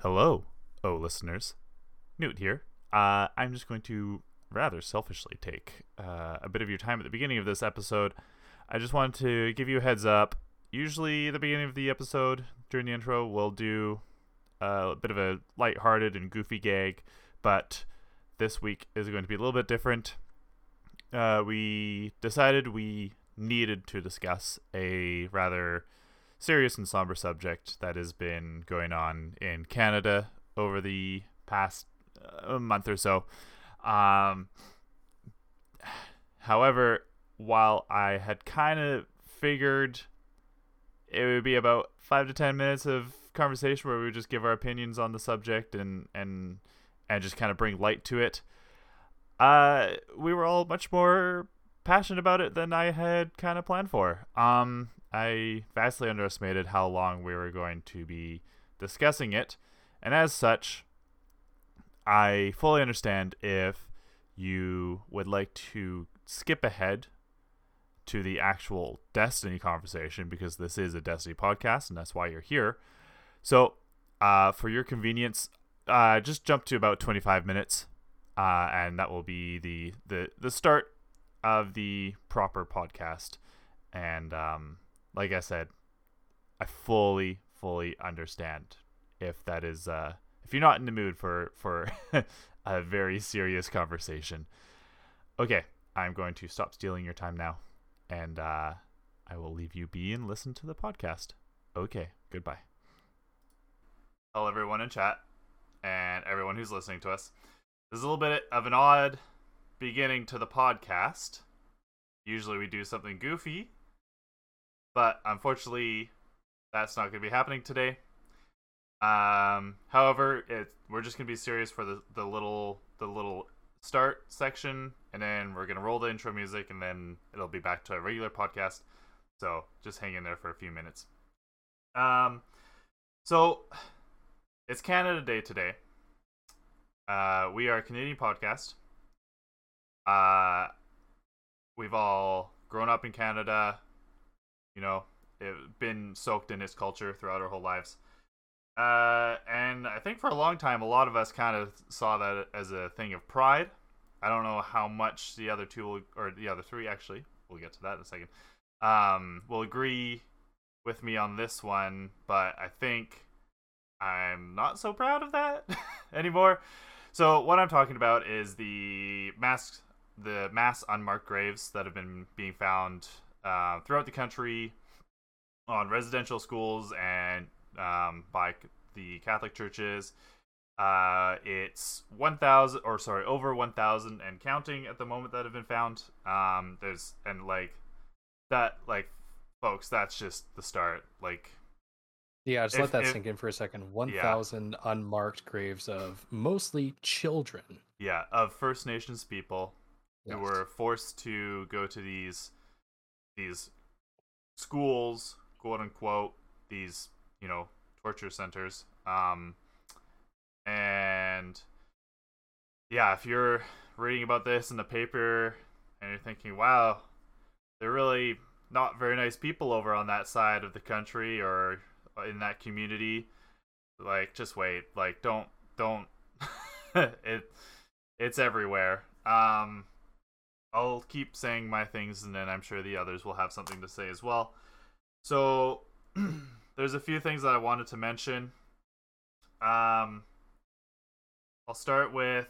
Hello, oh listeners. Newt here. Uh, I'm just going to rather selfishly take uh, a bit of your time at the beginning of this episode. I just wanted to give you a heads up. Usually, the beginning of the episode, during the intro, we'll do uh, a bit of a light-hearted and goofy gag, but this week is going to be a little bit different. Uh, we decided we needed to discuss a rather serious and somber subject that has been going on in Canada over the past uh, month or so. Um, however, while I had kind of figured it would be about five to ten minutes of conversation where we would just give our opinions on the subject and and and just kind of bring light to it, uh, we were all much more passionate about it than I had kind of planned for. Um, I vastly underestimated how long we were going to be discussing it, and as such, I fully understand if you would like to skip ahead to the actual Destiny conversation because this is a Destiny podcast and that's why you're here. So, uh, for your convenience, uh, just jump to about 25 minutes, uh, and that will be the, the, the start of the proper podcast. And um, like I said, I fully, fully understand if that is uh, if you're not in the mood for for a very serious conversation. Okay, I'm going to stop stealing your time now, and uh, I will leave you be and listen to the podcast. Okay, goodbye. Hello, everyone in chat, and everyone who's listening to us. This is a little bit of an odd beginning to the podcast. Usually, we do something goofy, but unfortunately, that's not going to be happening today. Um, however, it we're just gonna be serious for the the little the little start section, and then we're gonna roll the intro music, and then it'll be back to a regular podcast. So just hang in there for a few minutes. Um, so it's Canada Day today. Uh, we are a Canadian podcast. Uh, we've all grown up in Canada. You know, it, been soaked in its culture throughout our whole lives. Uh, and I think for a long time, a lot of us kind of saw that as a thing of pride. I don't know how much the other two will, or the other three actually, we'll get to that in a second, um, will agree with me on this one, but I think I'm not so proud of that anymore. So what I'm talking about is the mass, the mass unmarked graves that have been being found uh, throughout the country on residential schools and um, by the Catholic churches. Uh, it's 1,000, or sorry, over 1,000 and counting at the moment that have been found. Um, there's, and like, that, like, folks, that's just the start. Like, yeah, just if, let that if, sink in for a second. 1,000 yeah. unmarked graves of mostly children. Yeah, of First Nations people yes. who were forced to go to these, these schools, quote unquote, these you know torture centers um and yeah if you're reading about this in the paper and you're thinking wow they're really not very nice people over on that side of the country or in that community like just wait like don't don't it it's everywhere. Um i'll keep saying my things and then i'm sure the others will have something to say as well so there's a few things that I wanted to mention. Um, I'll start with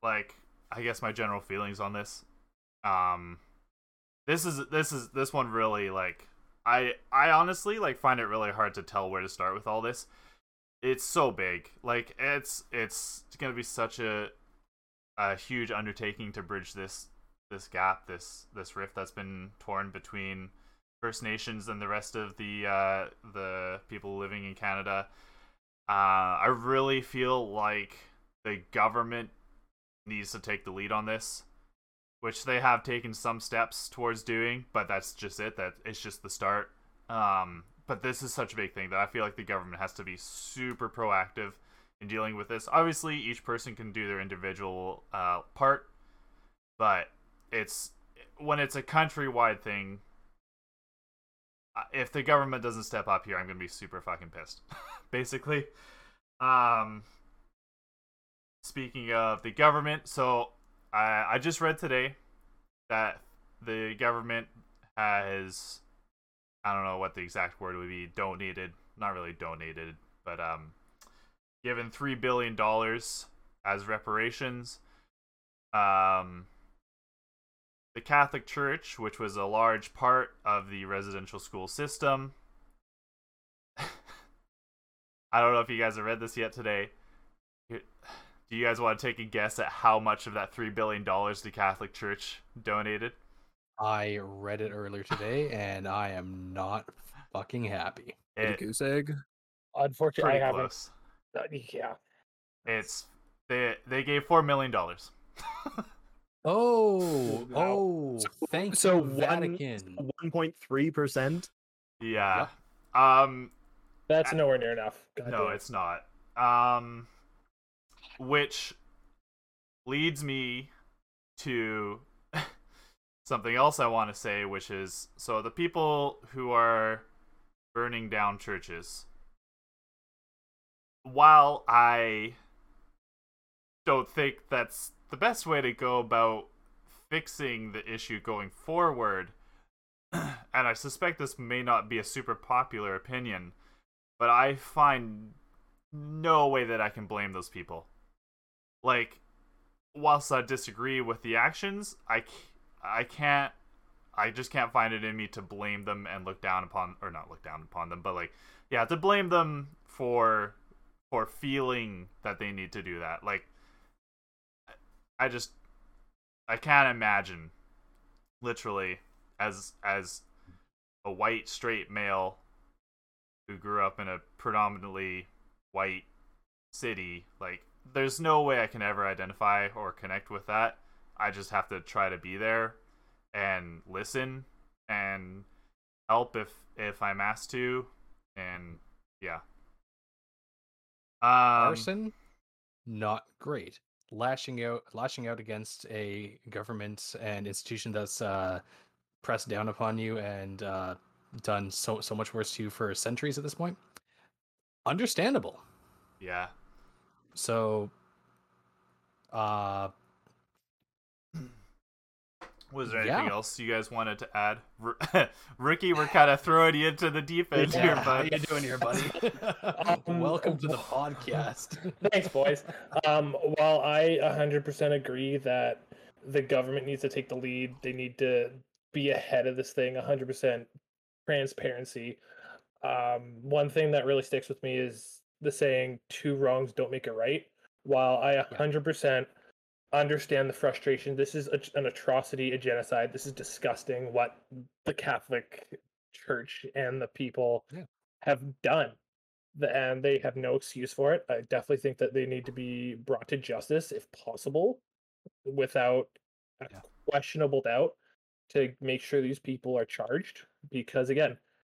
like I guess my general feelings on this. Um, this is this is this one really like I I honestly like find it really hard to tell where to start with all this. It's so big. Like it's it's gonna be such a a huge undertaking to bridge this this gap, this this rift that's been torn between First Nations and the rest of the uh, the people living in Canada. Uh, I really feel like the government needs to take the lead on this, which they have taken some steps towards doing, but that's just it. That it's just the start. Um, but this is such a big thing that I feel like the government has to be super proactive in dealing with this. Obviously, each person can do their individual uh, part, but it's when it's a countrywide thing if the government doesn't step up here, I'm gonna be super fucking pissed. Basically, Um, speaking of the government, so I I just read today that the government has I don't know what the exact word would be donated, not really donated, but um, given three billion dollars as reparations. Um, the Catholic Church, which was a large part of the residential school system. I don't know if you guys have read this yet today. Do you guys want to take a guess at how much of that $3 billion the Catholic Church donated? I read it earlier today and I am not fucking happy. It, goose egg? Unfortunately, I haven't. close. Uh, yeah. It's they they gave four million dollars. Oh, Wow. oh, thank so you, one- Vatican. One point three percent. yeah. Um. That's I- nowhere near enough. God no, damn. it's not. Um, which leads me to something else I want to say, which is so the people who are burning down churches. While I don't think that's the best way to go about fixing the issue going forward, and I suspect this may not be a super popular opinion, but I find no way that I can blame those people. Like, whilst I disagree with the actions, I, I can't, I just can't find it in me to blame them and look down upon, or not look down upon them, but like, yeah, to blame them for, for feeling that they need to do that. Like, I just, I can't imagine, literally, as as a white straight male who grew up in a predominantly white city, like there's no way I can ever identify or connect with that. I just have to try to be there and listen and help if if I'm asked to and yeah. Um Arson, not great. Lashing out, lashing out against a government and institution that's uh, pressed down upon you and uh, done so so much worse to you for centuries at this point. Understandable. yeah. So, uh, Was there anything Yeah. else you guys wanted to add? R- Ricky, we're kind of throwing you into the deep end here, buddy. how you doing here, buddy? Um, Welcome to the podcast. Thanks, boys. Um, while I 100% agree that the government needs to take the lead, they need to be ahead of this thing 100% transparency. Um, one thing that really sticks with me is the saying, two wrongs don't make it right. While I 100% understand the frustration, this is a, an atrocity, a genocide. This is disgusting what the Catholic Church and the people Yeah. have done and they have no excuse for it. I definitely think that they need to be brought to justice if possible, without a Yeah. questionable doubt, to make sure these people are charged. Because again,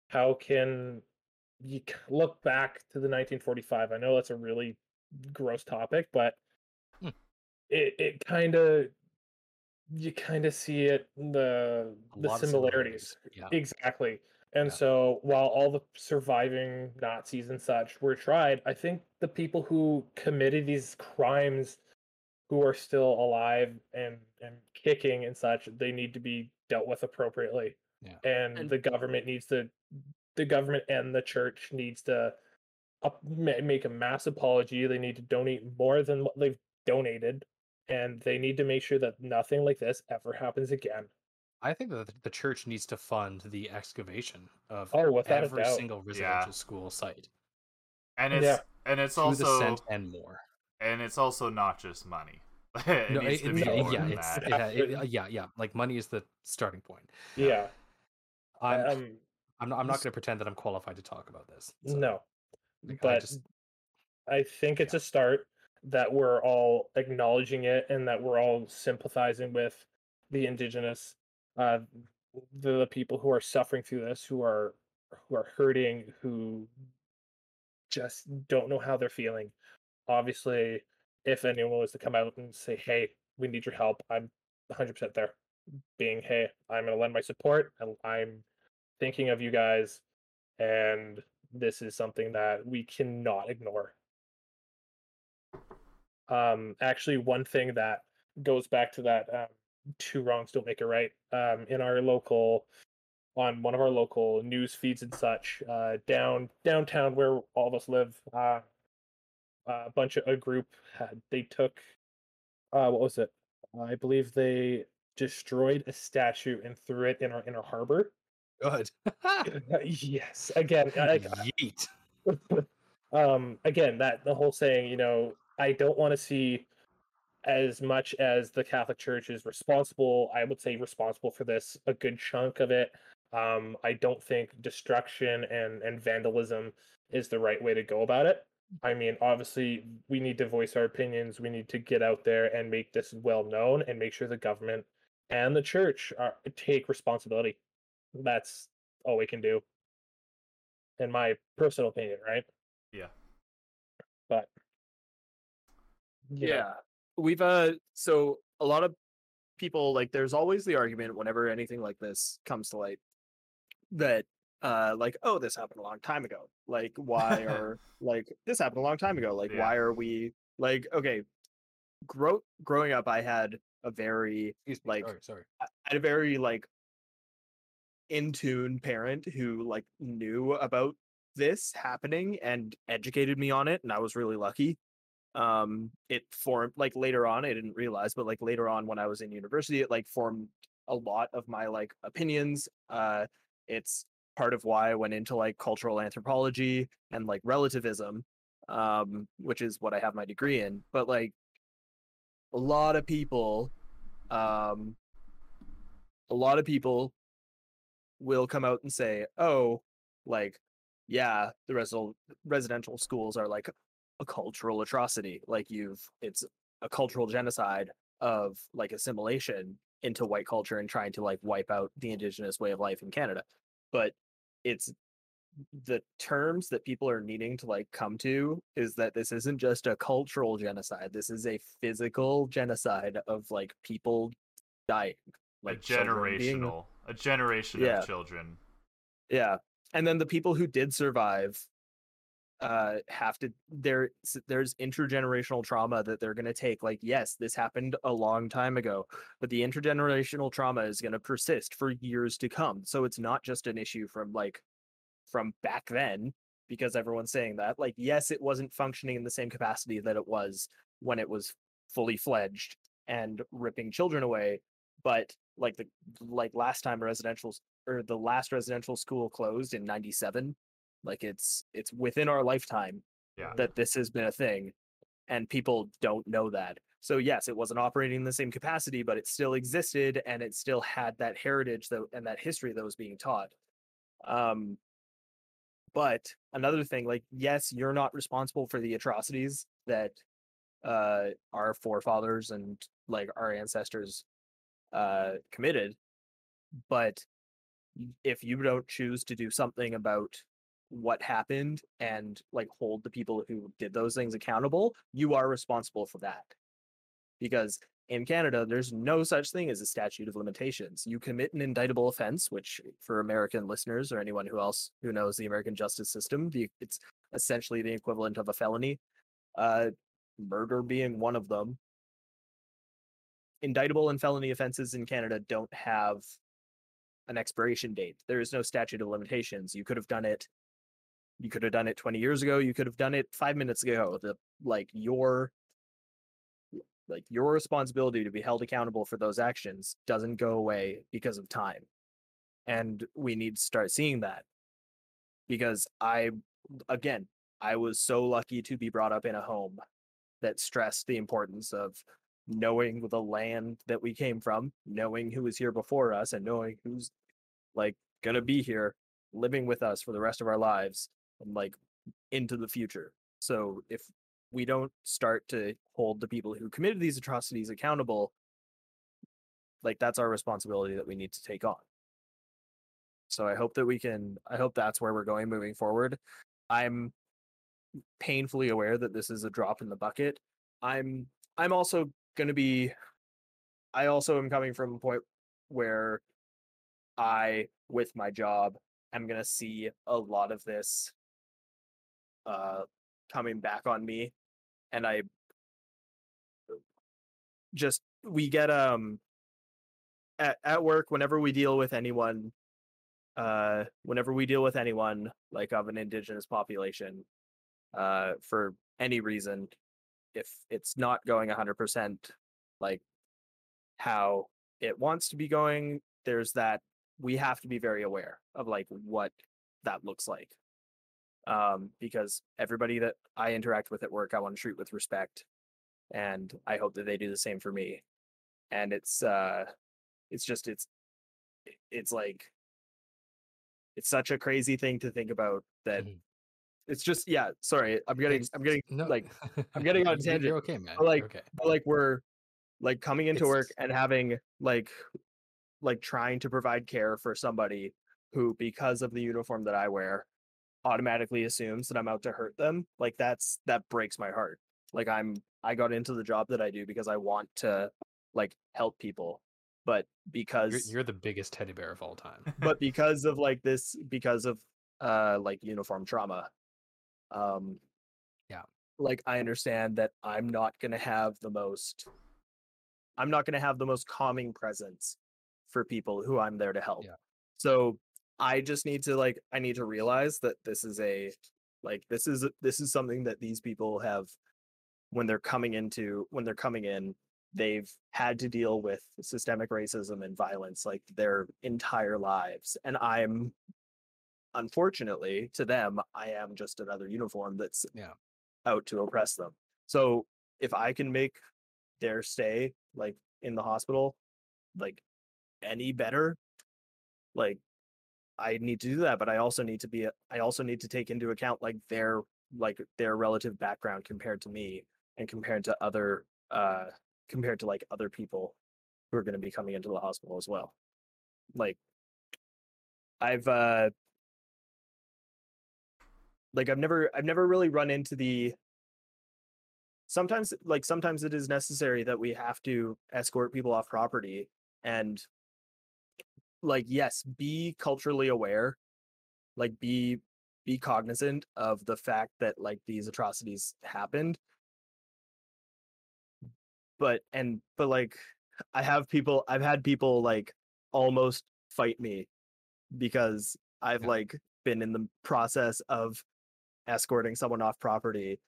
how can you look back to the 1945? I know that's a really gross topic, but. It it kind of you kind of see it the A the lot of similarities Yeah. Exactly. And Yeah. so while all the surviving Nazis and such were tried, I think the people who committed these crimes who are still alive and, and kicking and such, they need to be dealt with appropriately. Yeah. And, And- the government needs to the government and the church needs to up, make a mass apology. They need to donate more than what they've donated and they need to make sure that nothing like this ever happens again. I think that the church needs to fund the excavation of Oh, without a every single residential school site And it's Yeah. and it's also and more. and it's also not just money. it No, needs it- to be no, more yeah, than it's, that. it, it- uh, yeah, yeah. Like money is the starting point. Yeah. I'm, um, I'm not. I'm not going to pretend that I'm qualified to talk about this. so, no. like, I but just- I think it's a start that we're all acknowledging it and that we're all sympathizing with the indigenous, uh, the, the people who are suffering through this, who are who are hurting, who just don't know how they're feeling. Obviously, if anyone was to come out and say, "Hey, we need your help," I'm 100% there. Being, "Hey, I'm going to lend my support, and I'm thinking of you guys," and this is something that we cannot ignore. Um, actually, one thing that goes back to that um, two wrongs don't make it right. Um, in our local, on one of our local news feeds and such, uh, down downtown where all of us live, uh, a bunch of a group had they took, uh, what was it? I believe they destroyed a statue and threw it in our in our harbor. Good. yes, again, I, Yeet. um again that the whole saying you know i don't want to see as much as the catholic church is responsible. I would say responsible for this a good chunk of it. Um i don't think destruction and and vandalism is the right way to go about it. I mean obviously we need to voice our opinions. We need to get out there and make this well known and make sure the government and the church are, take responsibility. That's all we can do. In my personal opinion right? Yeah. but know, yeah we've uh so a lot of people like there's always the argument whenever anything like this comes to light that uh like oh this happened a long time ago like why are like this happened a long time ago like Yeah. why are we like okay grow growing up i had a very. Like- sorry, sorry. I had a very like in tune parent who like knew about this happening and educated me on it and I was really lucky. Um it formed like later on I didn't realize but like later on when I was in university it like formed a lot of my like opinions. Uh it's part of why I went into like cultural anthropology and like relativism um which is what I have my degree in. But like a lot of people um a lot of people will come out and say, "Oh, like, yeah, the resi- residential schools are like a cultural atrocity. Like, you've it's a cultural genocide of like assimilation into white culture and trying to like wipe out the indigenous way of life in Canada." But it's the terms that people are needing to like come to is that this isn't just a cultural genocide. This is a physical genocide of like people dying like a children being- generational, a generation Yeah. of children. yeah and then the people who did survive uh have to there there's intergenerational trauma that they're going to take like yes this happened a long time ago but the intergenerational trauma is going to persist for years to come so it's not just an issue from like from back then because everyone's saying that like yes it wasn't functioning in the same capacity that it was when it was fully fledged and ripping children away but like the like last time residential or the last residential school closed in 97 like it's it's within our lifetime Yeah. that this has been a thing and people don't know that so yes it wasn't operating in the same capacity but it still existed and it still had that heritage though and that history that was being taught um but another thing like yes you're not responsible for the atrocities that uh our forefathers and like our ancestors uh committed but if you don't choose to do something about what happened and like hold the people who did those things accountable you are responsible for that because in Canada, there's no such thing as a statute of limitations. You commit an indictable offense, which for American listeners or anyone who else who knows the American justice system, the, it's essentially the equivalent of a felony. Uh, murder being one of them. Indictable and felony offenses in Canada don't have an expiration date. There is no statute of limitations. You could have done it. You could have done it 20 years ago. You could have done it five minutes ago. The like your like your responsibility to be held accountable for those actions doesn't go away because of time and we need to start seeing that because i again i was so lucky to be brought up in a home that stressed the importance of knowing the land that we came from knowing who was here before us and knowing who's like gonna be here living with us for the rest of our lives and like into the future so if we don't start to hold the people who committed these atrocities accountable, like that's our responsibility that we need to take on. So I hope that we can I hope that's where we're going moving forward. I'm painfully aware that this is a drop in the bucket. I'm I'm also going to be I also am coming from a point where I with my job am going to see a lot of this uh coming back on me and I just we get um at, at work whenever we deal with anyone uh whenever we deal with anyone like of an indigenous population uh for any reason if it's not going 100% like how it wants to be going there's that we have to be very aware of like what that looks like um because everybody that i interact with at work i want to treat with respect and i hope that they do the same for me and it's uh it's just it's it's like it's such a crazy thing to think about that Mhm. it's just yeah sorry i'm getting It's- i'm getting No, like I'm getting on a tangent, You're okay, man. but, like, okay. but like we're like coming into work and having like like trying to provide care for somebody who because of the uniform that I wear automatically assumes that I'm out to hurt them like that's that breaks my heart like I'm I got into the job that I do because I want to like help people but because You're, you're the biggest teddy bear of all time. but because of like this because of uh like uniform trauma um Yeah. like i understand that i'm not going to have the most i'm not going to have the most calming presence for people who i'm there to help Yeah. so i just need to like i need to realize that this is a like this is this is something that these people have when they're coming into when they're coming in they've had to deal with systemic racism and violence like their entire lives and i'm unfortunately to them i am just another uniform that's Yeah. out to oppress them so if i can make their stay like in the hospital like any better like i need to do that but i also need to be i also need to take into account like their like their relative background compared to me and compared to other uh compared to like other people who are going to be coming into the hospital as well. Like i've uh like i've never i've never really run into the sometimes like sometimes it is necessary that we have to escort people off property and like yes be culturally aware like be be cognizant of the fact that like these atrocities happened but and but like i have people i've had people like almost fight me because i've Yeah. like been in the process of escorting someone off property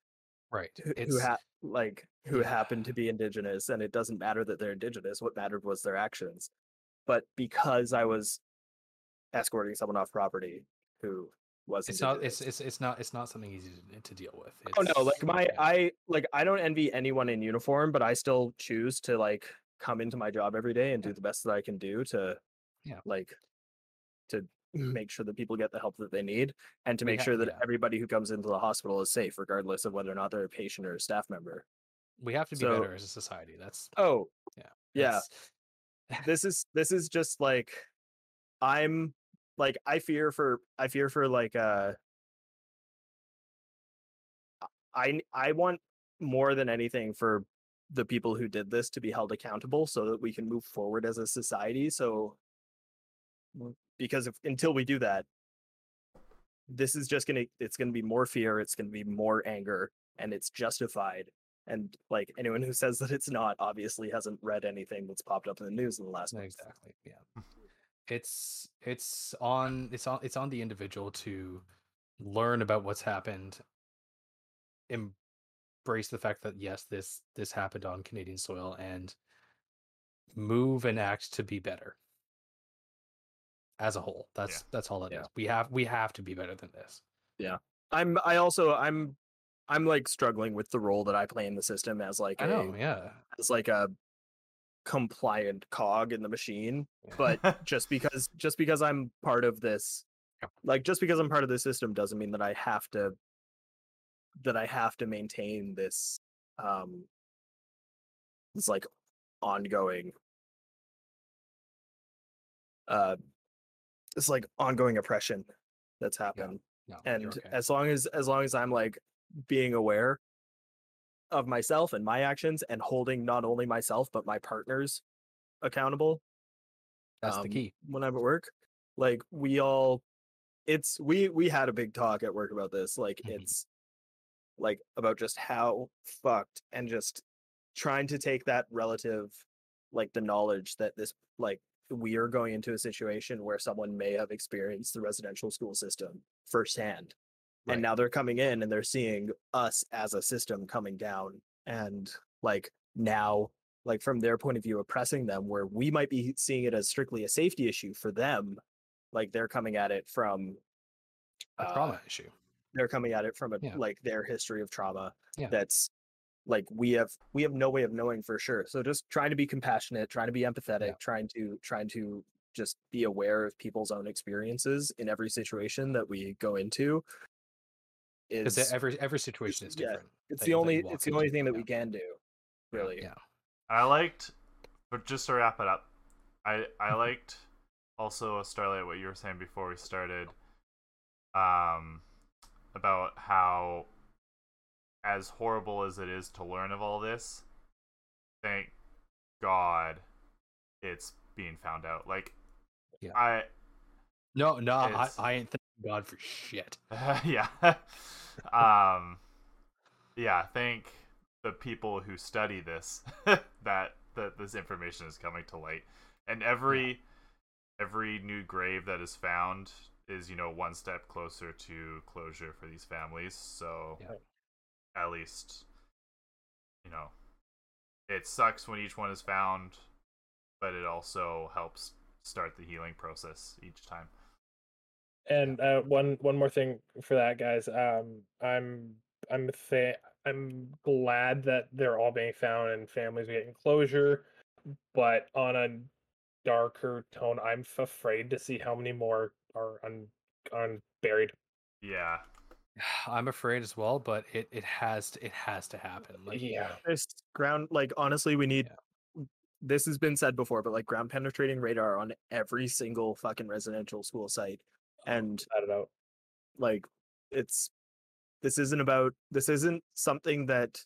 Right. who, who It's ha- like who yeah. happened to be indigenous and it doesn't matter that they're indigenous what mattered was their actions but because i was escorting someone off property who was it's not it's, it's it's not it's not something easy to, to deal with. oh no like my yeah. i like i don't envy anyone in uniform but i still choose to like come into my job every day and do the best that i can do to Yeah. like to mm-hmm. make sure that people get the help that they need and to make sure that yeah. everybody who comes into the hospital is safe regardless of whether or not they're a patient or a staff member we have to be so- better as a society. That's oh yeah. yeah this is this is just like i'm like i fear for i fear for like uh i i want more than anything for the people who did this to be held accountable so that we can move forward as a society so because if until we do that this is just gonna it's gonna be more fear it's gonna be more anger and it's justified and like anyone who says that it's not obviously hasn't read anything that's popped up in the news in the last No, month. exactly yeah it's it's on it's on it's on the individual to learn about what's happened embrace the fact that yes this this happened on canadian soil and move and act to be better as a whole that's that's all it is. Yeah. we have we have to be better than this Yeah. I'm I also I'm I'm like struggling with the role that I play in the system as like i a know yeah as like a compliant cog in the machine. But just because just because I'm part of this like just because I'm part of the system doesn't mean that I have to that I have to maintain this um this like ongoing uh this like ongoing oppression that's happened no and okay. as long as as long as i'm like being aware of myself and my actions and holding not only myself but my partners accountable that's the um, key. when i'm at work. Like we all it's we we had a big talk at work about this like Mhm. it's like about just how fucked and just trying to take that relative like the knowledge that this like we are going into a situation where someone may have experienced the residential school system firsthand Right. and now they're coming in and they're seeing us as a system coming down and like now like from their point of view oppressing them where we might be seeing it as strictly a safety issue for them like they're coming at it from a uh, trauma issue. they're coming at it from a Yeah. like their history of trauma Yeah. that's like we have we have no way of knowing for sure so just trying to be compassionate trying to be empathetic trying to trying to just be aware of people's own experiences in every situation that we go into is every every situation is yeah, different. it's the only it's the only thing that yeah. we can do really Yeah. I liked, but just to wrap it up, I I Mm-hmm. liked also Starlight what you were saying before we started, um, about how, as horrible as it is to learn of all this, thank God, it's being found out. Like, Yeah. I No, no, I, I ain't thanking God for shit. yeah. um yeah, thank the people who study this that that this information is coming to light. And every every new grave that is found is, you know, one step closer to closure for these families. So Yeah. at least you know, it sucks when each one is found, but it also helps start the healing process each time. And uh, one one more thing for that, guys. Um, I'm I'm fa- I'm glad that they're all being found and families are getting closure, but on a darker tone, I'm f- afraid to see how many more are un unburied. Yeah. I'm afraid as well, but it, it has to it has to happen. Like Yeah. this ground like honestly we need Yeah. this has been said before but like ground penetrating radar on every single fucking residential school site and I don't know. like it's this isn't about this isn't something that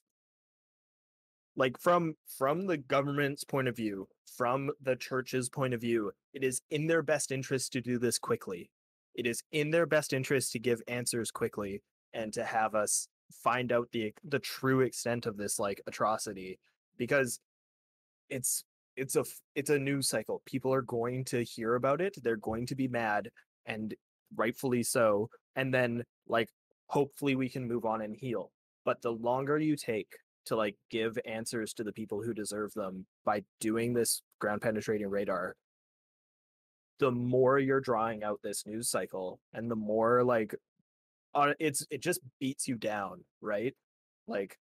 like from from the government's point of view from the church's point of view it is in their best interest to do this quickly. It is in their best interest to give answers quickly and to have us find out the the true extent of this like atrocity because it's it's a it's a news cycle. People are going to hear about it. They're going to be mad and rightfully so and then like hopefully we can move on and heal. But the longer you take to like give answers to the people who deserve them by doing this ground penetrating radar the more you're drawing out this news cycle and the more like uh, it's it just beats you down right? Like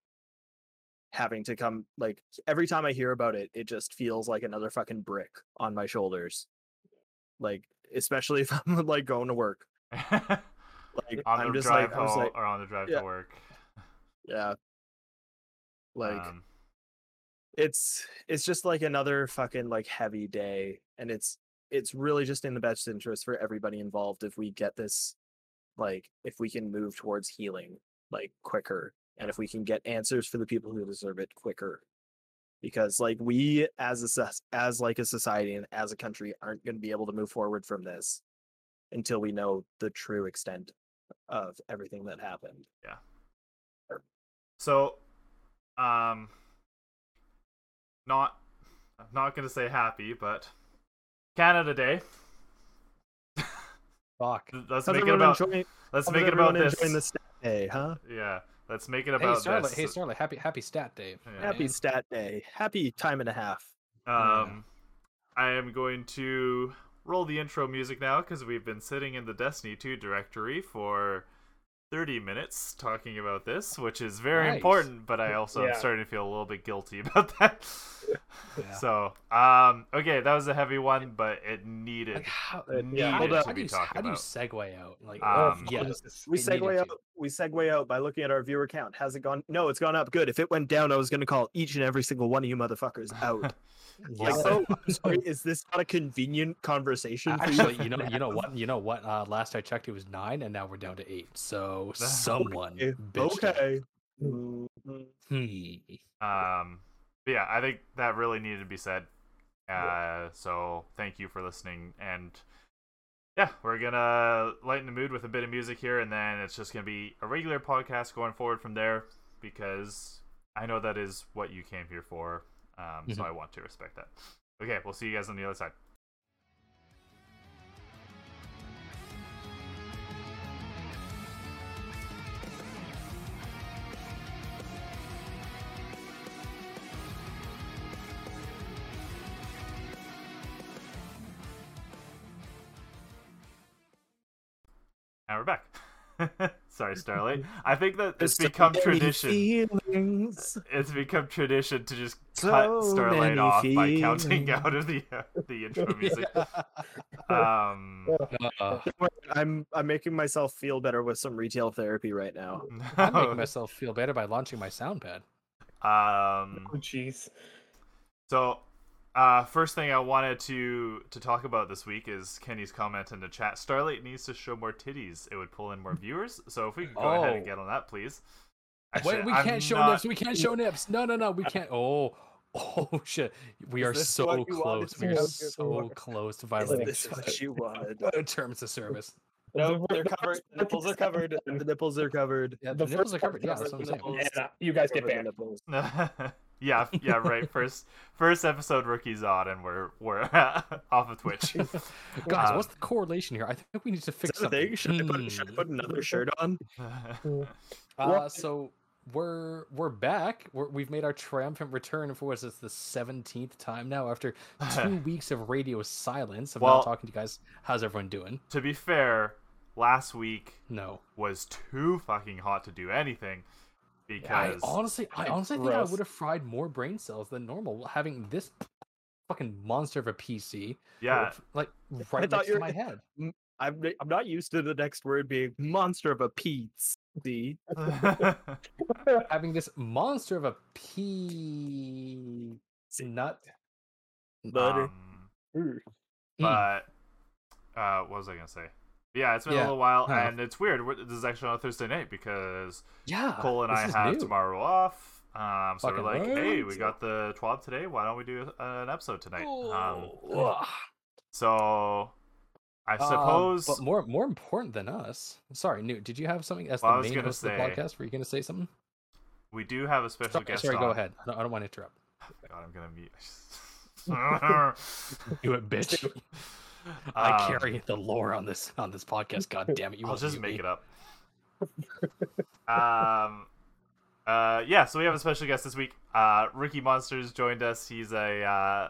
having to come like every time i hear about it it just feels like another fucking brick on my shoulders. Like especially if i'm like going to work like on i'm the just drive like home like or on the drive yeah. to work. yeah like um, it's it's just like another fucking like heavy day and it's it's really just in the best interest for everybody involved if we get this like if we can move towards healing like quicker and if we can get answers for the people who deserve it quicker because like we as a as like a society and as a country aren't going to be able to move forward from this until we know the true extent of everything that happened Yeah. So, um, not, I'm not gonna say happy, but Canada Day. fuck. Let's How's make it about. enjoying, Let's make it about this. the stat day huh Yeah, let's make it about Hey about Starlight, this. hey Starlight, happy happy stat day. Yeah. happy man. stat day happy time and a half Um, I am going to roll the intro music now because we've been sitting in the Destiny 2 directory for 30 minutes talking about this, which is very Nice. important, but I also am starting to feel a little bit guilty about that. Yeah. So, um, okay, that was a heavy one, but it needed Like how, needed yeah, hold to up. how do be you, talked how do you segue out? Like Um, yeah, we segue out to. we segue out by looking at our viewer count has it gone no it's gone up good if it went down i was going to call each and every single one of you motherfuckers out like Yeah. oh i'm sorry is this not a convenient conversation for you? Actually, you know, you know what, you know what? Uh, last I checked, it was nine, and now we're down to eight. So someone, Okay, okay. Hmm. Um, yeah, I think that really needed to be said. Uh, so thank you for listening, and yeah, we're gonna lighten the mood with a bit of music here, and then it's just gonna be a regular podcast going forward from there because I know that is what you came here for, um, so Mhm. I want to respect that. Okay, we'll see you guys on the other side. And we're back. Sorry, Starlight. I think that it's There's so become tradition. feelings. It's become tradition to just So cut Starlight many off by counting out of the uh, the intro music. Um, Uh, I'm I'm making myself feel better with some retail therapy right now. I'm making myself feel better by launching my sound pad. um, Oh, jeez. so uh, first thing I wanted to to talk about this week is Kenny's comment in the chat. Starlight needs to show more titties. It would pull in more viewers. So if we could go ahead and Oh. get on that, please. Wait, we I'm can't show not- nips. We can't show nips. No, no, no. We can't. Oh, oh shit. We Is are so what you wanted close. We are so for? close to Is violating this what you wanted? terms of service. No, they're covered. The nipples are covered. The nipples are covered. Yeah, The the, nipples are covered. Yeah, that's what I'm saying. nipples. And, uh, you guys get banned. Nipples. yeah, yeah, right. First, first episode rookies on, and we're we're off of Twitch. Guys, Um, what's the correlation here? I think we need to Is fix that a thing? something. Should I put should I Hmm. put another shirt on? Uh, so we're we're back. We're, we've made our triumphant return for what's this the seventeenth time now after two weeks of radio silence of Well- not talking to you guys. How's everyone doing? to be fair, last week No, was too fucking hot to do anything I honestly, I honestly think I would have fried more brain cells than normal having this fucking monster of a PC. yeah, like right next to my head. I'm I'm not used to the next word being monster of a. See, Having this monster of a pea nut. butter. um, but uh, what was I gonna say? Yeah, it's been Yeah, a little while, huh. and it's weird. We're- This is actually on a Thursday night because Yeah, Cole and I have new. tomorrow off. Um, so we're Fucking like, hey, we got the twab today. Why don't we do a- an episode tonight? Um, so I Uh, suppose but more more important than us. Sorry, Newt. Did you have something as Well, the main host of the podcast? Were you going to say something? we do have a special Sorry, guest. sorry go ahead. I don't, I don't want to interrupt. God, I'm gonna mute. Do it, bitch. I Um, carry the lore on this on this podcast. God damn it! You I'll just make me. it up. um, uh, yeah. So we have a special guest this week. Uh, Ricky Monsters joined us. He's a uh,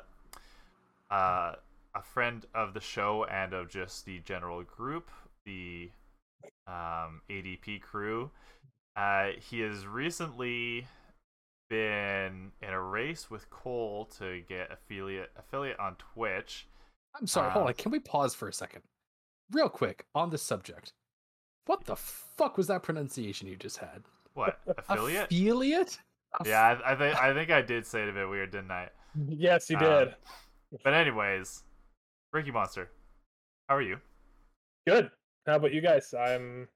uh, a friend of the show and of just the general group, the um, ADP crew. Uh, he has recently been in a race with Cole to get affiliate affiliate on Twitch. I'm sorry. hold Uh, on. Can we pause for a second, real quick, on this subject? What the fuck was that pronunciation you just had? What affiliate? Affiliate? Yeah, I, I think I think I did say it a bit weird, didn't I? Yes, you Um, did. But anyways, Ricky Monster, how are you? Good. How about you guys? I'm.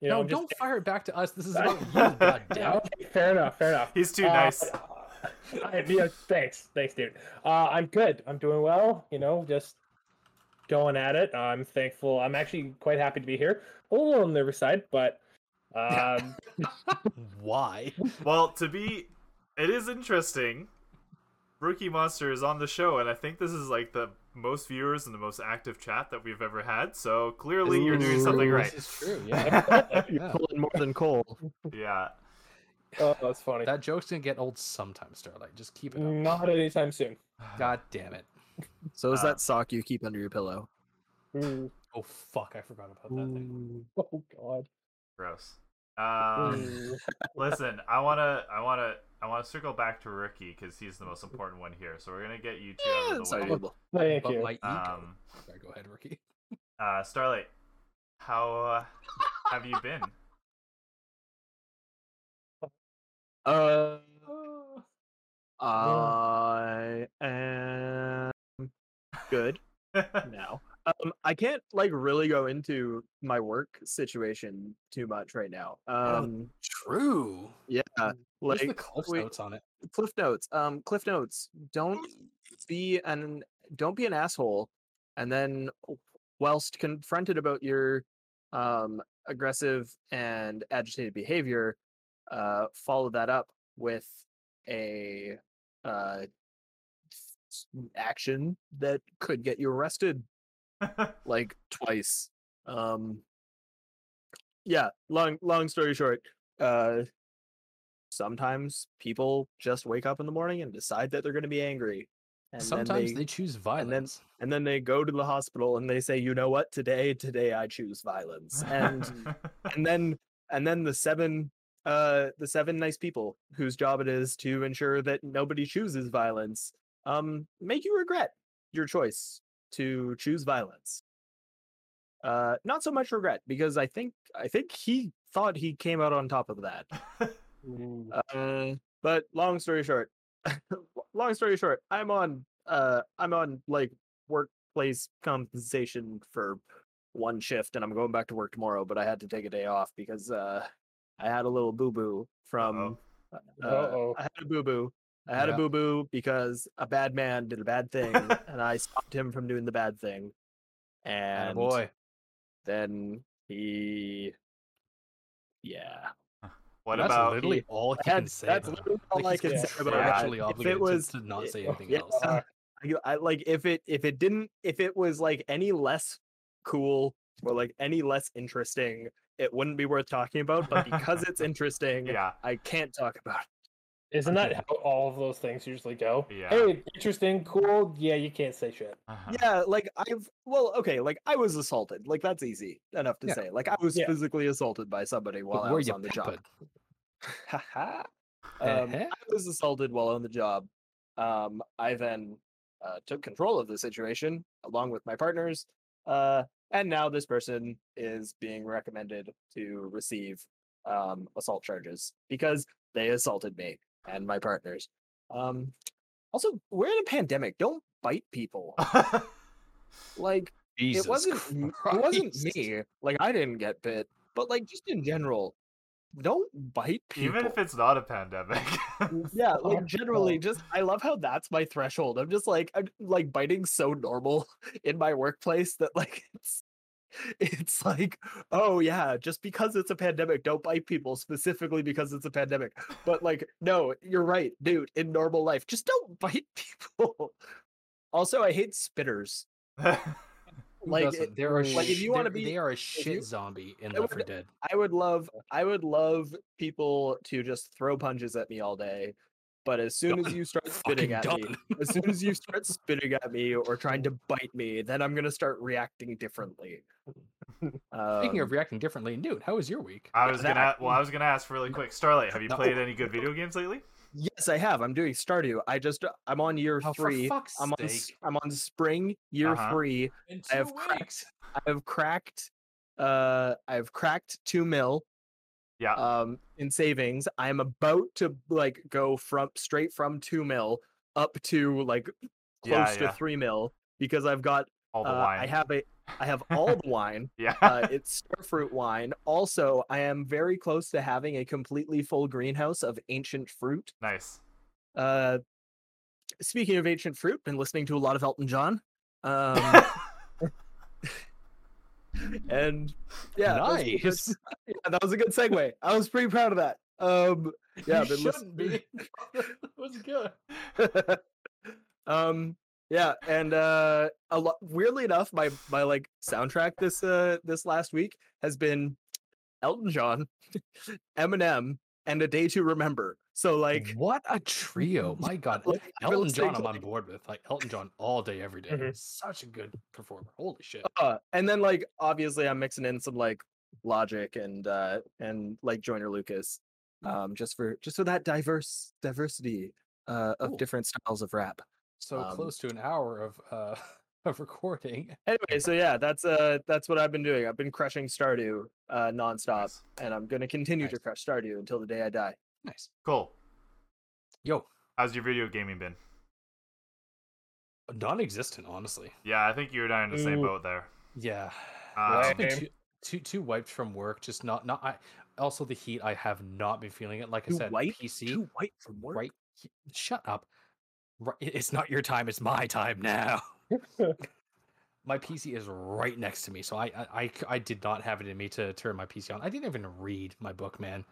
You know, no, I'm don't fire it back to us. This is about you. God damn fair enough. Fair enough. He's too Uh, nice. I, yeah, thanks, thanks, dude. Uh, I'm good. I'm doing well. You know, just going at it. I'm thankful. I'm actually quite happy to be here. A little on the nervous side, but um, Why? Well, to be, it is interesting. Rookie Monster is on the show, and I think this is like the most viewers and the most active chat that we've ever had. So clearly, you're doing something right. This is true. Yeah. You're Yeah. pulling more than Cole. Yeah. Oh, that's funny. That joke's gonna get old sometime, Starlight. Just keep it up. Not anytime soon. God damn it. So is Uh, that sock you keep under your pillow? Ooh. Oh fuck, I forgot about that thing. Oh God. Gross. Um, listen, I wanna, I wanna, I wanna circle back to Rookie because he's the most important one here. So we're gonna get you two out of It's the way. arguable. Thank But you. my ego. Um, Sorry, go ahead, Ricky. uh, Starlight, how uh, have you been? Uh, I am good now. Um, I can't like really go into my work situation too much right now. Um, True. yeah, What's like the Cliff we- notes on it? cliff notes um cliff notes don't be an don't be an asshole and then whilst confronted about your um aggressive and agitated behavior uh follow that up with a uh action that could get you arrested like twice. Um yeah, long long story short, uh sometimes people just wake up in the morning and decide that they're going to be angry. And Sometimes they, they, choose then- violence. and then they go to the hospital and they say, "You know what? Today today I choose violence." And and then and then the seven uh the seven nice people whose job it is to ensure that nobody chooses violence um make you regret your choice to choose violence. Uh not so much regret because i think i think he thought he came out on top of that. Uh but long story short long story short i'm on uh i'm on like workplace compensation for one shift and i'm going back to work tomorrow but i had to take a day off because uh i had a little boo-boo from uh, Uh-oh. i had a boo-boo i had Yeah. a boo-boo because a bad man did a bad thing and i stopped him from doing the bad thing and boy, then he yeah what that's about literally all he can that's, say. that's literally all Like, I can say about Yeah. that. If it was to, to not say anything yeah, else. Uh, I, I like if it if it didn't if it was like any less cool or like any less interesting, it wouldn't be worth talking about. But because it's interesting, yeah I can't talk about it. Isn't that how all of those things usually go? Yeah. Hey, interesting, cool. Yeah, you can't say shit. Uh-huh. Yeah, like I've well, okay, like I was assaulted. Like that's easy enough to Yeah. say. Like I was Yeah. physically assaulted by somebody while But I was you on the job. peppered? Haha. um, Eh-heh. I was assaulted while on the job. Um, I then uh, took control of the situation along with my partners, uh, and now this person is being recommended to receive um, assault charges because they assaulted me and my partners. Um, also, we're in a pandemic. Don't bite people. Like Jesus it wasn't m- it wasn't me. Like I didn't get bit, but like just in general, don't bite people. Even if it's not a pandemic. yeah like generally just i love how that's my threshold i'm just like i'm like biting so normal in my workplace that like it's it's like oh yeah just because it's a pandemic don't bite people specifically because it's a pandemic but like no you're right dude in normal life just don't bite people also i hate spitters like, it- They're a like, if you wanna be- they are a you- shit zombie in Left 4 would- Dead. I would love I would love people to just throw punches at me all day. But as soon as you start spitting Fucking at me, as soon as you start spitting at me or trying to bite me, then I'm gonna start reacting differently. Speaking Um, of reacting differently, dude, how was your week? I was gonna. that- Well, I was gonna ask really quick. Starlight, have you No. played any good video games lately? yes, I have. I'm doing Stardew. I just I'm on year Oh, for three. fuck's I'm on sake. I'm on spring year Uh-huh. three. In I have cracked I have cracked uh I've cracked two mil Yeah. um in savings i'm about to like go from straight from 2 mil up to like close yeah. to 3 mil because i've got All the uh, wine. i have a i have all the wine yeah. uh, it's starfruit wine also i am very close to having a completely full greenhouse of ancient fruit nice. uh speaking of ancient fruit been listening to a lot of elton john um and yeah nice. those- yeah, that was a good segue i was pretty proud of that um yeah you shouldn't be. it was good. um yeah and uh a lot weirdly enough my my like soundtrack this uh this last week has been elton john eminem and a day to remember so like what a trio! My God, like, Elton John, I'm on board with. Like Elton John all day, every day. Mhm. Such a good performer. Holy shit! uh, and then like obviously i'm mixing in some like logic and uh and like joyner lucas um just for just for that diverse diversity uh of different styles of rap So Um, close to an hour of uh of recording. anyway so yeah that's uh that's what i've been doing i've been crushing stardew uh nonstop Nice. and i'm gonna continue to crush stardew until the day i die Nice. Cool. Yo, How's your video gaming been? non-existent, honestly. Yeah, I think you and I are in the same Ooh. boat there. Yeah. Um, Just been Same. too, too too wiped from work. Just not not. I also the heat. I have not been feeling it. Like I said, white? PC. too white from work right? Shut up. Right, it's not your time. It's my time now. my PC is right next to me, so I, I, I did not have it in me to turn my PC on. I didn't even read my book, man.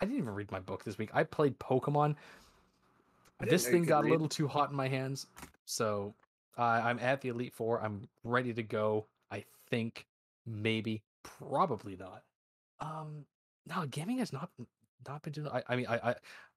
I didn't even read my book this week. I played Pokemon. This thing got read. a little too hot in my hands, so uh, I'm at the Elite Four. I'm ready to go. I think maybe, probably not. Um, no, gaming has not not been doing. I, I mean, I, I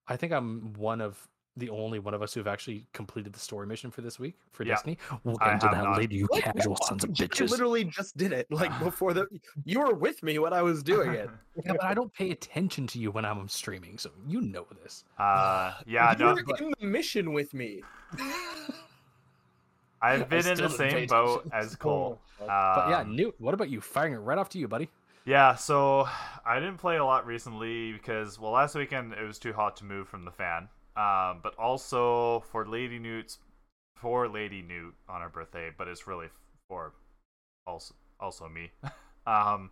I think I'm one of the only one of us who've actually completed the story mission for this week for Yeah. Destiny. We'll get into that not. later, you What? casual No, sons of I bitches. literally just did it like before the. You were with me when I was doing it. Yeah, but I don't pay attention to you when I'm streaming, so you know this. uh, yeah, you no, were in the mission with me. I've been in the same boat attention. as Cole. Oh, But yeah, Um, Newt, what about you? Firing it right off to you, buddy. Yeah, so I didn't play a lot recently because well, last weekend it was too hot to move from the fan. Um, but also for Lady Newt's for Lady Newt on her birthday, but it's really for also also me. um,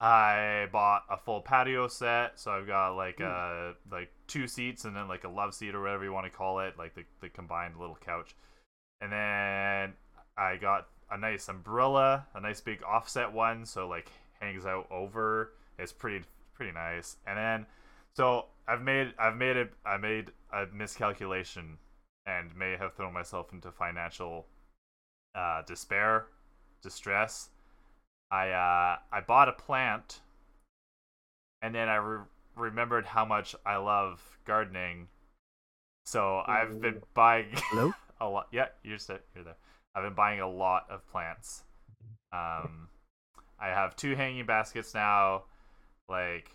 I bought a full patio set, so I've got like uh like two seats and then like a love seat or whatever you want to call it, like the the combined little couch. And then I got a nice umbrella, a nice big offset one, so like hangs out over. It's pretty pretty nice. And then so I've made I've made a I made a miscalculation and may have thrown myself into financial uh, despair, distress. I uh, I bought a plant, and then I re- remembered how much I love gardening. So I've been buying Hello? a lot. Yeah, you're you're there. I've been buying a lot of plants. Um, I have two hanging baskets now, like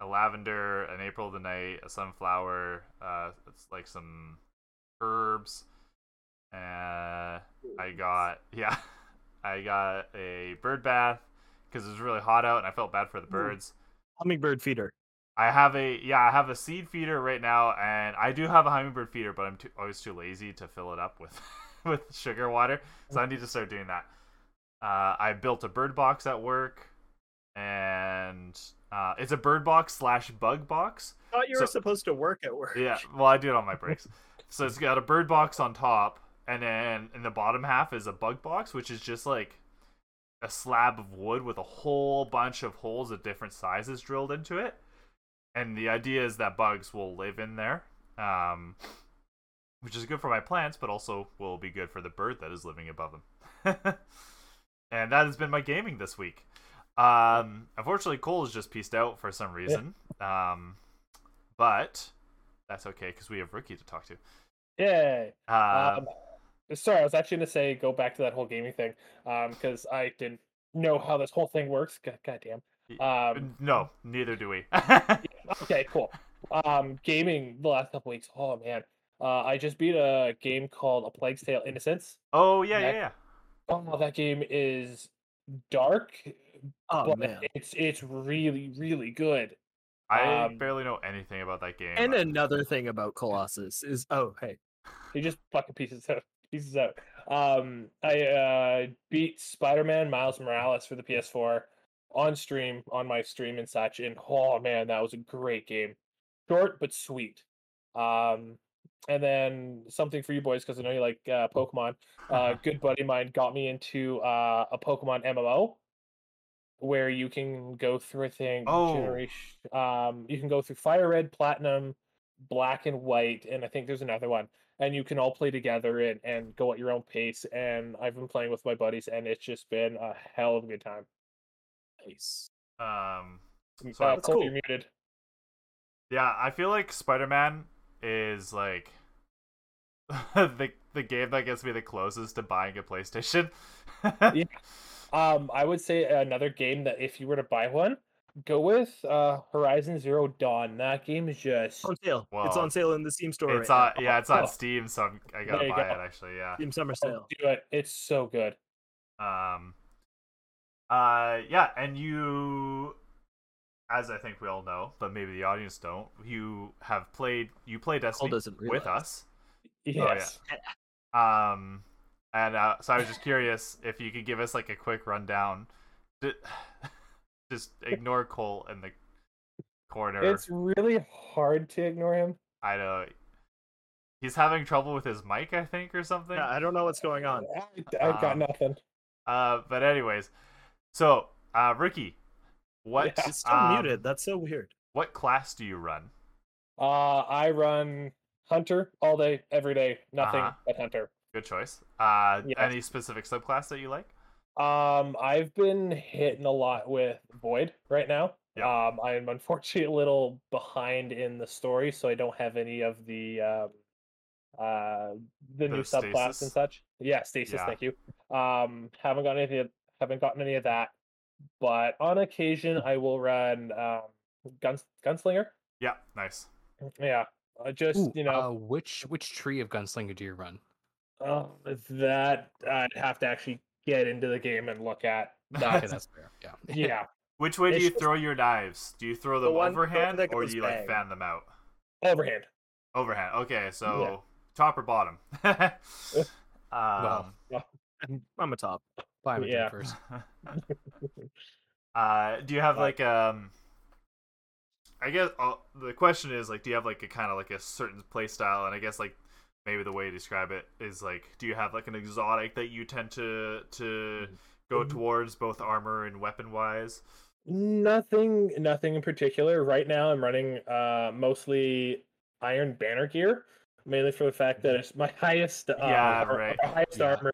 a lavender, an April of the night, a sunflower. Uh, it's like some herbs. Uh, I got yeah, I got a bird bath because it was really hot out and I felt bad for the birds. Hummingbird feeder. I have a yeah, I have a seed feeder right now, and I do have a hummingbird feeder, but I'm too, always too lazy to fill it up with with sugar water, so I need to start doing that. Uh, I built a bird box at work, and uh, it's a bird box slash bug box. thought you were supposed to work at work. Yeah, well, I do it on my breaks. so it's got a bird box on top, and then in the bottom half is a bug box, which is just like a slab of wood with a whole bunch of holes of different sizes drilled into it. And the idea is that bugs will live in there, um, which is good for my plants, but also will be good for the bird that is living above them. and that has been my gaming this week. Um, unfortunately, Cole has just pieced out for some reason. Um, but that's okay because we have Rookie to talk to. Yay. Uh, Um, sorry, I was actually going to say go back to that whole gaming thing because I didn't know how this whole thing works. God, goddamn. Um, no, neither do we. okay, cool. Um, gaming the last couple weeks. Oh man, uh, I just beat a game called A Plague's Tale: Innocence. oh yeah, yeah, That- yeah. Oh, that game is dark, Oh but man. it's it's really really good. I um, barely know anything about that game. And another thing about Colossus is oh hey. He just fucking pieces out. Pieces out. Um, I uh, beat Spider-Man Miles Morales for the PS4 on stream on my stream and such, and oh man, that was a great game. Short but sweet. Um, and then something for you boys because I know you like uh, Pokemon. Uh, good buddy of mine got me into uh, a Pokemon MMO where you can go through a thing. Oh. Generation, um, you can go through Fire Red, Platinum, Black and White, and I think there's another one. And you can all play together and, and go at your own pace. And I've been playing with my buddies, and it's just been a hell of a good time. Nice. um, M- Sorry, uh, that's Cole, cool. you're muted. yeah, I feel like Spider Man is like the the game that gets me the closest to buying a PlayStation. Yeah. Um, I would say another game that if you were to buy one, go with uh Horizon Zero Dawn. That game is just On sale. it's on sale in the Steam store. it's right on yeah, it's on Oh. Steam, so I'm, I gotta buy go. it actually. Yeah. Steam summer oh, sale. do it. It's so good. Um. Uh. Yeah, and you, as I think we all know, but maybe the audience don't. You have played. You play Destiny with realize. us. Oh, Yes. Um. And uh, so I was just curious if you could give us like a quick rundown. Just ignore Cole in the corner. It's really hard to ignore him. I know. He's having trouble with his mic, I think, or something. Yeah, I don't know what's going on. I, I've got Um, nothing. Uh, but anyways, so uh, Ricky, what It's still um, muted. That's so weird. What class do you run? Uh, I run hunter all day, every day. Nothing Uh-huh. but hunter. Good choice. Uh, Yes. any specific subclass that you like? Um, I've been hitting a lot with Void right now. Yeah. Um, I'm unfortunately a little behind in the story, so I don't have any of the um, uh, the new The subclass and such. Yeah, stasis. Yeah. Thank you. Um, haven't gotten any. of- Haven't gotten any of that, but on occasion I will run um, guns gunslinger. Yeah, nice. Yeah, uh, just Ooh, you know uh, which which tree of gunslinger do you run? Uh, that I'd have to actually get into the game and look at. Okay, That's, that's fair. Yeah. yeah, Which way do you just- throw your knives? Do you throw them the one overhand that or do you like bang. fan them out? overhand. Overhand. Okay, so top or bottom? um, Well, I'm, I'm a top. Buy my Yeah. first. uh, do you have like um? I guess uh, the question is like, do you have like a kind of like a certain play style? And I guess like maybe the way to describe it is like, do you have like an exotic that you tend to to go Mhm. towards both armor and weapon wise? Nothing, nothing in particular. Right now, I'm running uh, mostly Iron Banner gear, mainly for the fact that it's my highest, uh, Yeah, ar- right. highest Yeah. armor,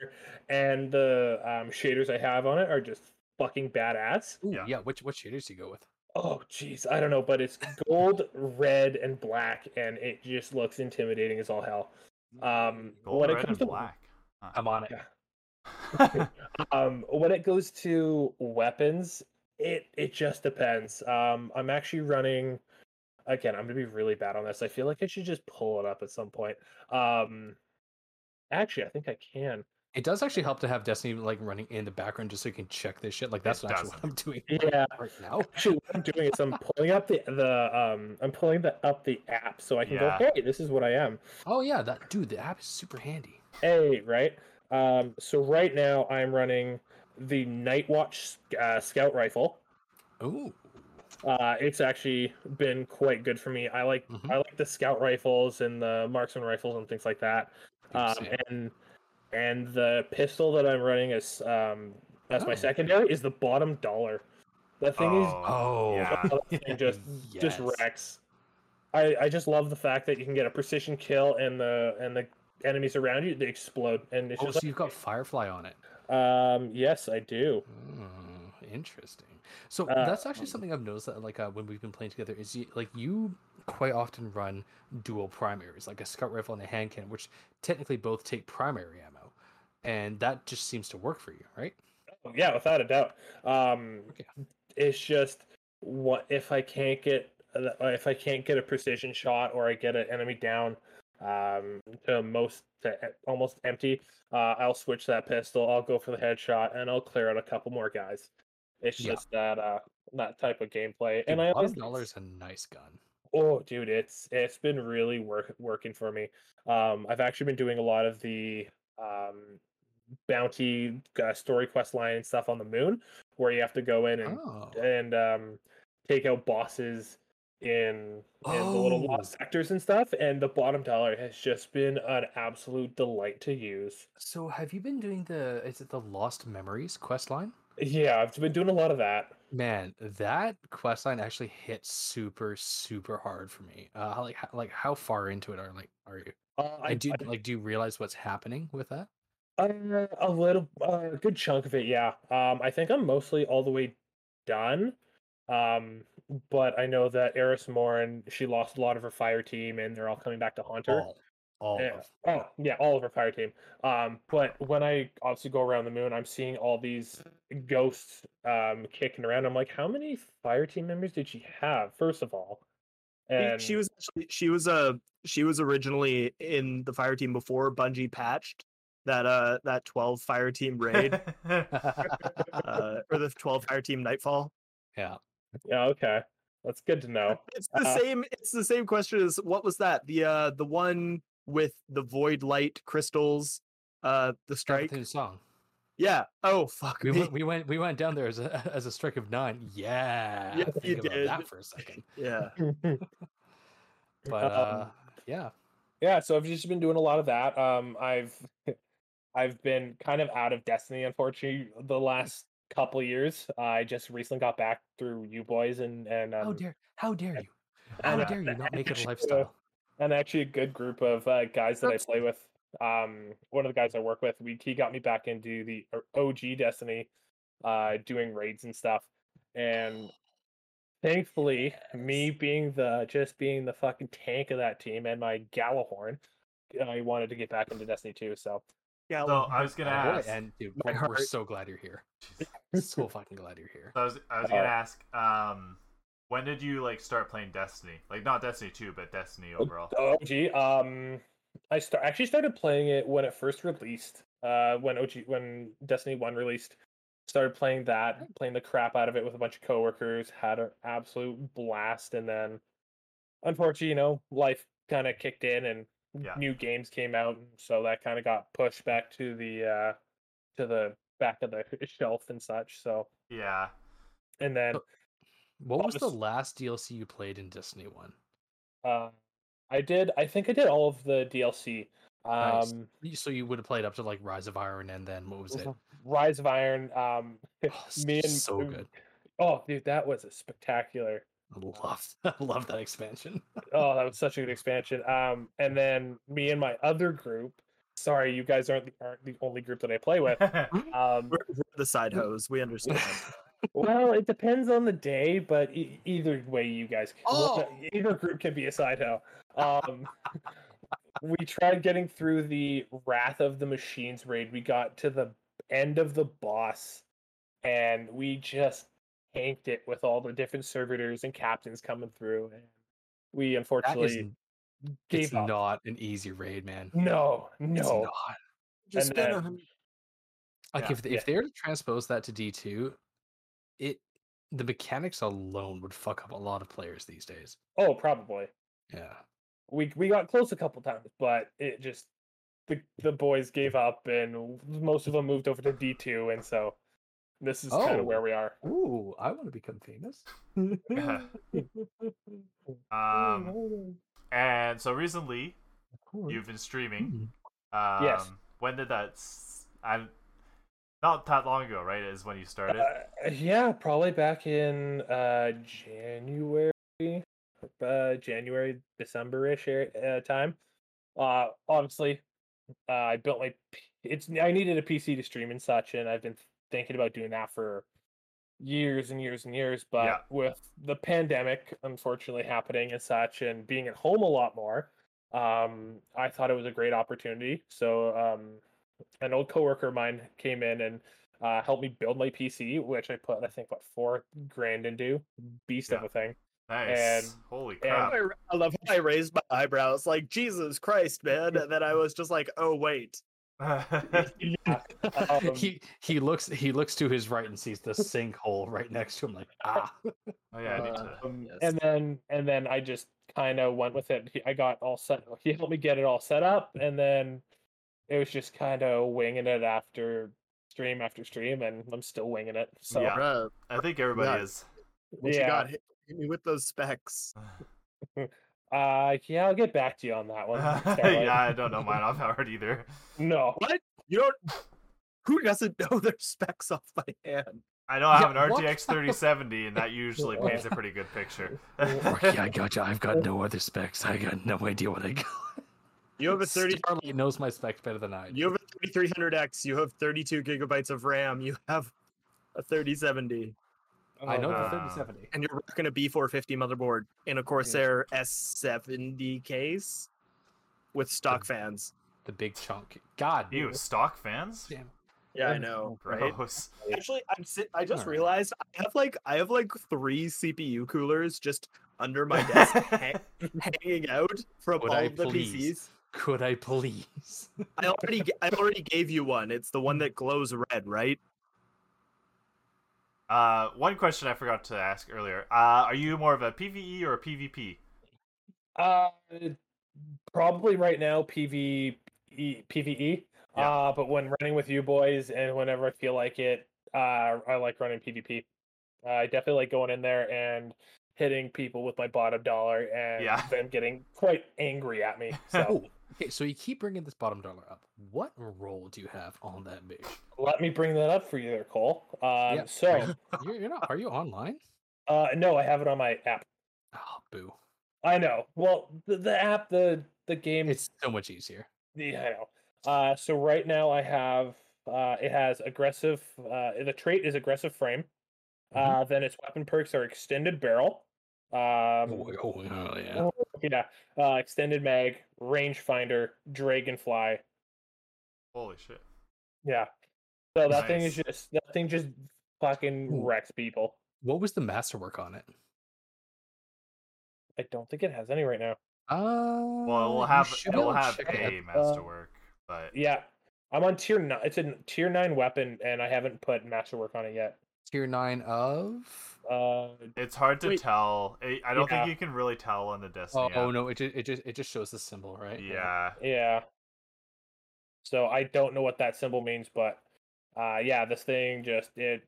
and the um, shaders I have on it are just fucking badass. Ooh, Yeah. yeah. Which what shaders do you go with? Oh, jeez, I don't know, but it's gold, red, and black, and it just looks intimidating as all hell. Um, Gold, when it comes and to black. I'm on it. Yeah. um when it goes to weapons it it just depends um i'm actually running again i'm gonna be really bad on this i feel like i should just pull it up at some point um actually i think i can It does actually help to have Destiny like running in the background just so you can check this shit. Like that's It actually what I'm doing yeah right now. actually what i'm doing is i'm pulling up the the um i'm pulling the up the app so i can Yeah. go hey this is what i am Oh yeah, that dude, the app is super handy. hey right um so right now i'm running the night watch uh, scout rifle Ooh. Uh, it's actually been quite good for me. I like Mhm. I like the scout rifles and the marksman rifles and things like that. Um, and and the pistol that I'm running as um as my Oh. secondary is the bottom dollar. That thing is Oh, yeah. thing just just wrecks. I I just love the fact that you can get a precision kill and the and the enemies around you they explode and it's Oh, just so you've got Firefly on it. um yes I do. Mm, interesting. So Uh, that's actually something I've noticed that like uh, when we've been playing together is you, like you quite often run dual primaries, like a scout rifle and a hand cannon, which technically both take primary ammo, and that just seems to work for you, right? Oh, Yeah, without a doubt. Um, Okay. it's just what if I can't get uh, if I can't get a precision shot or I get an enemy down um, to most to almost empty, uh, I'll switch that pistol. I'll go for the headshot and I'll clear out a couple more guys. It's Yeah. just that uh, that type of gameplay, Dude, and I always bottom dollar is a nice gun. Oh, dude, it's it's been really work working for me. Um, I've actually been doing a lot of the um bounty uh, story quest line and stuff on the moon, where you have to go in and Oh, and um take out bosses in in the little Oh. lost sectors and stuff. And the bottom dollar has just been an absolute delight to use. so have you been doing the is it the Lost Memories quest line? Yeah, I've been doing a lot of that. Man, that quest line actually hit super super hard for me. Uh, like like how far into it are like are you? Uh, I And do I- like do you realize what's happening with that? Uh, a little, uh, a good chunk of it, yeah. Um, I think I'm mostly all the way done. Um, but I know that Eris Morn, she lost a lot of her fire team, and they're all coming back to haunt her. All, all Yeah. of Oh, yeah, all of her fire team. Um, but when I obviously go around the moon, I'm seeing all these ghosts um kicking around. I'm like, how many fire team members did she have? First of all, She- and she was actually she was a she was originally in the fire team before Bungie patched that uh that 12 fire team raid uh, or the 12 fire team nightfall. yeah. yeah, okay, that's good to know. It's the Uh, same it's the same question as what was that? The uh the one with the void light crystals uh the strike. Strike song. Yeah. Oh fuck We me. went we went we went down there as a as a strike of nine. Yeah. Yes, you think about did. that for a second. Yeah. But uh Um, yeah. yeah so i've just been doing a lot of that um i've i've been kind of out of destiny unfortunately the last couple years. I just recently got back through you boys and and um, How dare how dare you? How and, uh, dare you not make it a uh, lifestyle? and actually a good group of uh, guys that I play with. Um, one of the guys I work with, we he got me back into the OG Destiny, uh, doing raids and stuff, and thankfully, me being the just being the fucking tank of that team and my Gjallarhorn, I wanted to get back into Destiny too. So Yeah, So I was gonna Oh, boy, ask. and dude, My we're, we're so glad you're here. So fucking glad you're here. So I was, I was Uh, gonna ask, um, when did you like start playing Destiny? Like not Destiny two, but Destiny overall. the OG, um, I start actually started playing it when it first released. Uh, when OG when Destiny One released, started playing that, playing the crap out of it with a bunch of coworkers. Had an absolute blast, and then, unfortunately, you know, life kind of kicked in, and Yeah. new games came out, and so that kind of got pushed back to the uh, to the back of the shelf and such. So, Yeah. and then So- What was the last DLC you played in Destiny One? uh, I did. I think I did all of the DLC. Nice. Um, Y- So you would have played up to like Rise of Iron, and then what was it? Rise of Iron. Um, Oh, me and so good. Oh, dude, that was a spectacular. I love, I love that expansion. Oh, that was such a good expansion. Um, and then me and my other group. Sorry, you guys aren't the, aren't the only group that I play with. Um, we're, we're the side hose. We understand. well, it depends on the day, but e- either way, you guys, Oh! either group can be a side hoe. Um, we tried getting through the Wrath of the Machines raid. We got to the end of the boss, and we just tanked it with all the different servitors and captains coming through. And we unfortunately n- gave it's up. not an easy raid, man. No, It's no. not. Just And then- a- Like Yeah. if Yeah. if they were to transpose that to D two, it the mechanics alone would fuck up a lot of players these days. Oh, probably. Yeah. we we got close a couple times, but it just the the boys gave up, and most of them moved over to D two, and so this is kind Oh. of where we are. Ooh, I want to become famous. um, and so recently you've been streaming. Mm. Um, Yes. When did that? s- I not that long ago, right? Is when you started. Uh, yeah, probably back in uh January, uh January December ish uh, time. Uh, obviously, uh, I built my. P- It's I needed a PC to stream and such, and I've been thinking about doing that for years and years and years. But Yeah. with the pandemic, unfortunately, happening and such, and being at home a lot more, um, I thought it was a great opportunity. So, um, an old coworker of mine came in and uh, helped me build my PC, which I put I think what four grand into, beast of a thing. nice. and- Holy and- crap. I I love how I raised my eyebrows, like Jesus Christ, man. And then I was just like, oh wait. Yeah. Um, he he looks he looks to his right and sees the sinkhole right next to him, like ah. oh yeah, I need to. um, Yes. and then and then I just kind of went with it. I got all set. He helped me get it all set up, and then it was just kind of winging it after stream after stream, and I'm still winging it. So Yeah. Bruh, I think everybody Yeah. is. what you got? Hit, hit me with those specs. uh, yeah, I'll get back to you on that one. Yeah, I don't know mine off hard either. No, What? You don't? Who doesn't know their specs off by hand? I know I have Yeah, an what? RTX 3070, and that usually paints a pretty good picture. yeah, I got you. I've got no other specs. I got no idea what I got. You have a 30. Starlight knows my specs better than I. do. You have a 3300X. You have 32 gigabytes of RAM. You have a 3070, I know the Uh, 3070. and you're rocking a B450 motherboard in a Corsair S70 case with stock fans. The big chunk. God. You stock fans? Damn. Yeah, I know, right? Gross. Actually, I'm sit- I just Alright. realized I have like I have like three CPU coolers just under my desk ha- hanging out from Would all I of the please? PCs. Could I please? I already I already gave you one. It's the one that glows red, right? Uh, one question I forgot to ask earlier. Uh, are you more of a PVE or a PvP? Uh, probably right now PvE, PVE. Yeah. Uh, but when running with you boys and whenever I feel like it, uh, I like running PvP. Uh, I definitely like going in there and hitting people with my bottom dollar and Yeah. them getting quite angry at me. So Oh, Okay, so you keep bringing this bottom dollar up. What role do you have on that page? Let me bring that up for you there, Cole. Um, Yeah. So, You're, you're not. Are you online? uh, no, I have it on my app. Oh, boo! I know. Well, the, the app, the the game, It's so much easier. yeah, I know. Uh, so right now I have, uh, it has aggressive. Uh, the trait is aggressive frame. Mhm. Uh, then its weapon perks are extended barrel. Um, Oh, oh, oh, yeah. yeah, uh, extended mag, rangefinder, dragonfly. Holy shit. Yeah. So that thing is just that thing just fucking Ooh. wrecks people. What was the masterwork on it? I don't think it has any right now. Uh, Well, it will you have should it will be to have check it a out. masterwork, but Yeah, I'm on tier nine. It's a tier nine weapon, and I haven't put masterwork on it yet. tier nine of. Uh, it's hard to Wait. tell. I I don't Yeah. think you can really tell on the Destiny. Oh, oh no! It just it just it just shows the symbol, right? Yeah. yeah. So I don't know what that symbol means, but uh, yeah, this thing just it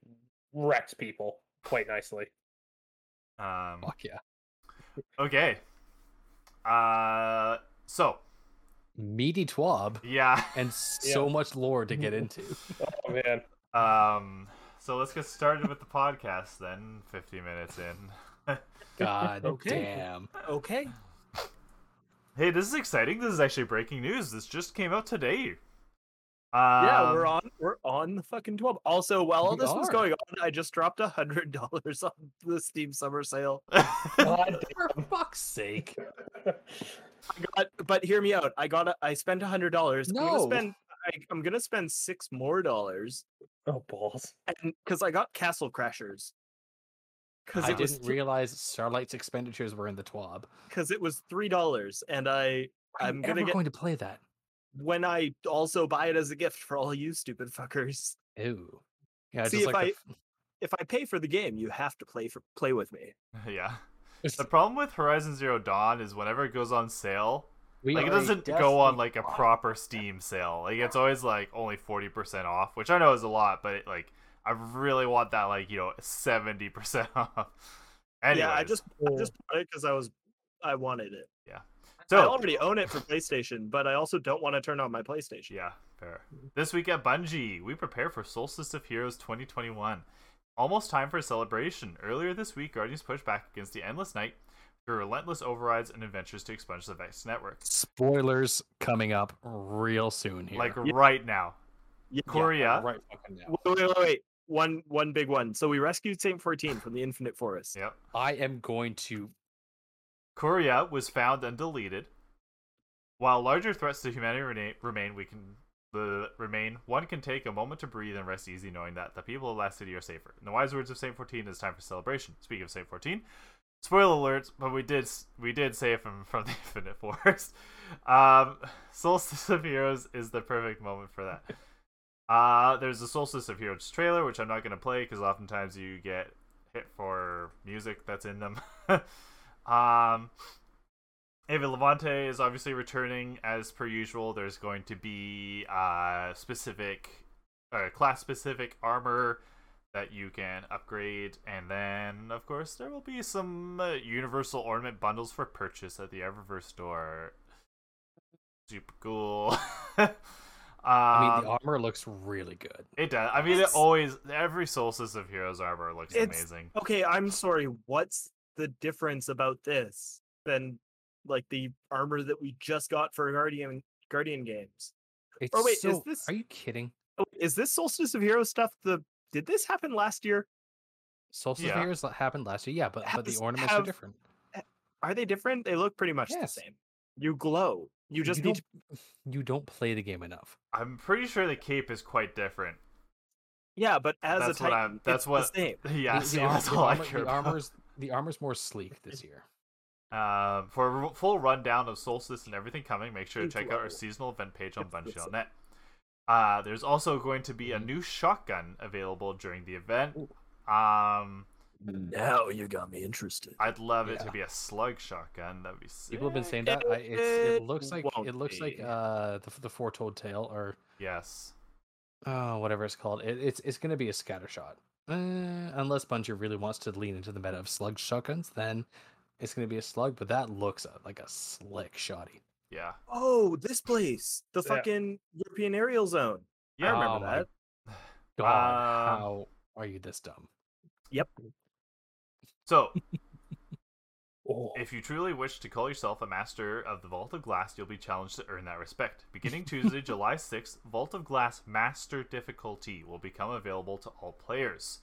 wrecks people quite nicely. Um. Fuck yeah! Okay. Uh. So Meaty twab yeah. and so much lore to get into. Oh man, Um. So let's get started with the podcast then. Fifty minutes in. God Okay. damn! Okay. Hey, this is exciting. This is actually breaking news. This just came out today. Yeah, we're Um, on we're on the fucking twelve. Also, while all We this was going on, I just dropped a hundred dollars on the Steam summer sale. God For fuck's sake! I got, but hear me out. I got a, I spent a hundred dollars. I'm No. gonna spend. I, I'm gonna spend six more dollars, damn. Oh balls. because I got Castle Crashers. Because I didn't realize Starlight's expenditures were in the twab. because it was three dollars, and I Are I'm gonna ever get going to play that. when I also buy it as a gift for all you stupid fuckers. Ew. Yeah, See, just if like the If I pay for the game, you have to play for play with me. yeah. The problem with Horizon Zero Dawn is whenever it goes on sale, we like it doesn't go on like a proper Steam sale. Like it's always like only forty percent off, which I know is a lot, but it, like I really want that like you know seventy percent off. Anyways, Yeah, I just I just bought it because I was I wanted it. Yeah. so I already own it for PlayStation, but I also don't want to turn on my PlayStation. yeah, fair. This week at Bungie, we prepare for Solstice of Heroes 2021. Almost time for a celebration. Earlier this week, Guardians pushed back against the Endless Night through relentless overrides and adventures to expunge the Vex network. spoilers coming up real soon here. Like Yeah. right now. Yeah. Quria. right fucking now. Wait, wait, wait, wait. One one big one. So we rescued Saint 14 from the Infinite Forest. Yep. I am going to Quria was found and deleted. While larger threats to humanity remain, we can the remain. One can take a moment to breathe and rest easy, knowing that the people of Last City are safer. In the wise words of Saint Fourteen, it's time for celebration. Speaking of Saint Fourteen, spoiler alerts, but we did we did save him from the Infinite Forest. Um, Solstice of Heroes is the perfect moment for that. Uh, there's the Solstice of Heroes trailer, which I'm not gonna play because oftentimes you get hit for music that's in them. um, Eva Levante is obviously returning as per usual. There's going to be uh specific, uh, class specific armor that you can upgrade, and then of course there will be some uh, universal ornament bundles for purchase at the Eververse store. Super cool. I mean, Um, the armor looks really good. it does. I mean, it It's- always every Solstice of Heroes armor looks It's- amazing. Okay, I'm sorry. What's the difference about this than like the armor that we just got for Guardian Guardian games? It's wait, is this- Are you kidding? Oh, is this Solstice of Heroes stuff the did this happen last year? Solstice Yeah. of happened last year, yeah, but but the Has- ornaments are different. Are they different? They look pretty much Yes. the same. You glow. You just need don't, you don't play the game enough. I'm pretty sure the cape is quite different. Yeah, but as That's a what I'm- that's it's what- the same. Yeah, the, see, the, that's the all I care the about. armor's the armor's more sleek this year. Um, for a full rundown of Solstice and everything coming, make sure to check out our seasonal event page on Yes, yes, Bungie.net. Uh, there's also going to be a new shotgun available during the event. Um, Now you got me interested. I'd love it to Yeah. be a slug shotgun. That'd be sick. People have been saying that. I, it's, it it looks like won't it looks like be. uh the the foretold tale or Yes. oh whatever it's called. It, it's it's gonna be a scatter shot. Uh, unless Bungie really wants to lean into the meta of slug shotguns, then it's gonna be a slug. But that looks uh, like a slick shotty. Yeah. Oh, this place, the Yeah. fucking European aerial zone. Yeah. I remember Oh that. God, Uh, how are you this dumb? Yep. So, Oh, if you truly wish to call yourself a master of the Vault of Glass, you'll be challenged to earn that respect. Beginning Tuesday, July 6th, Vault of Glass Master difficulty will become available to all players.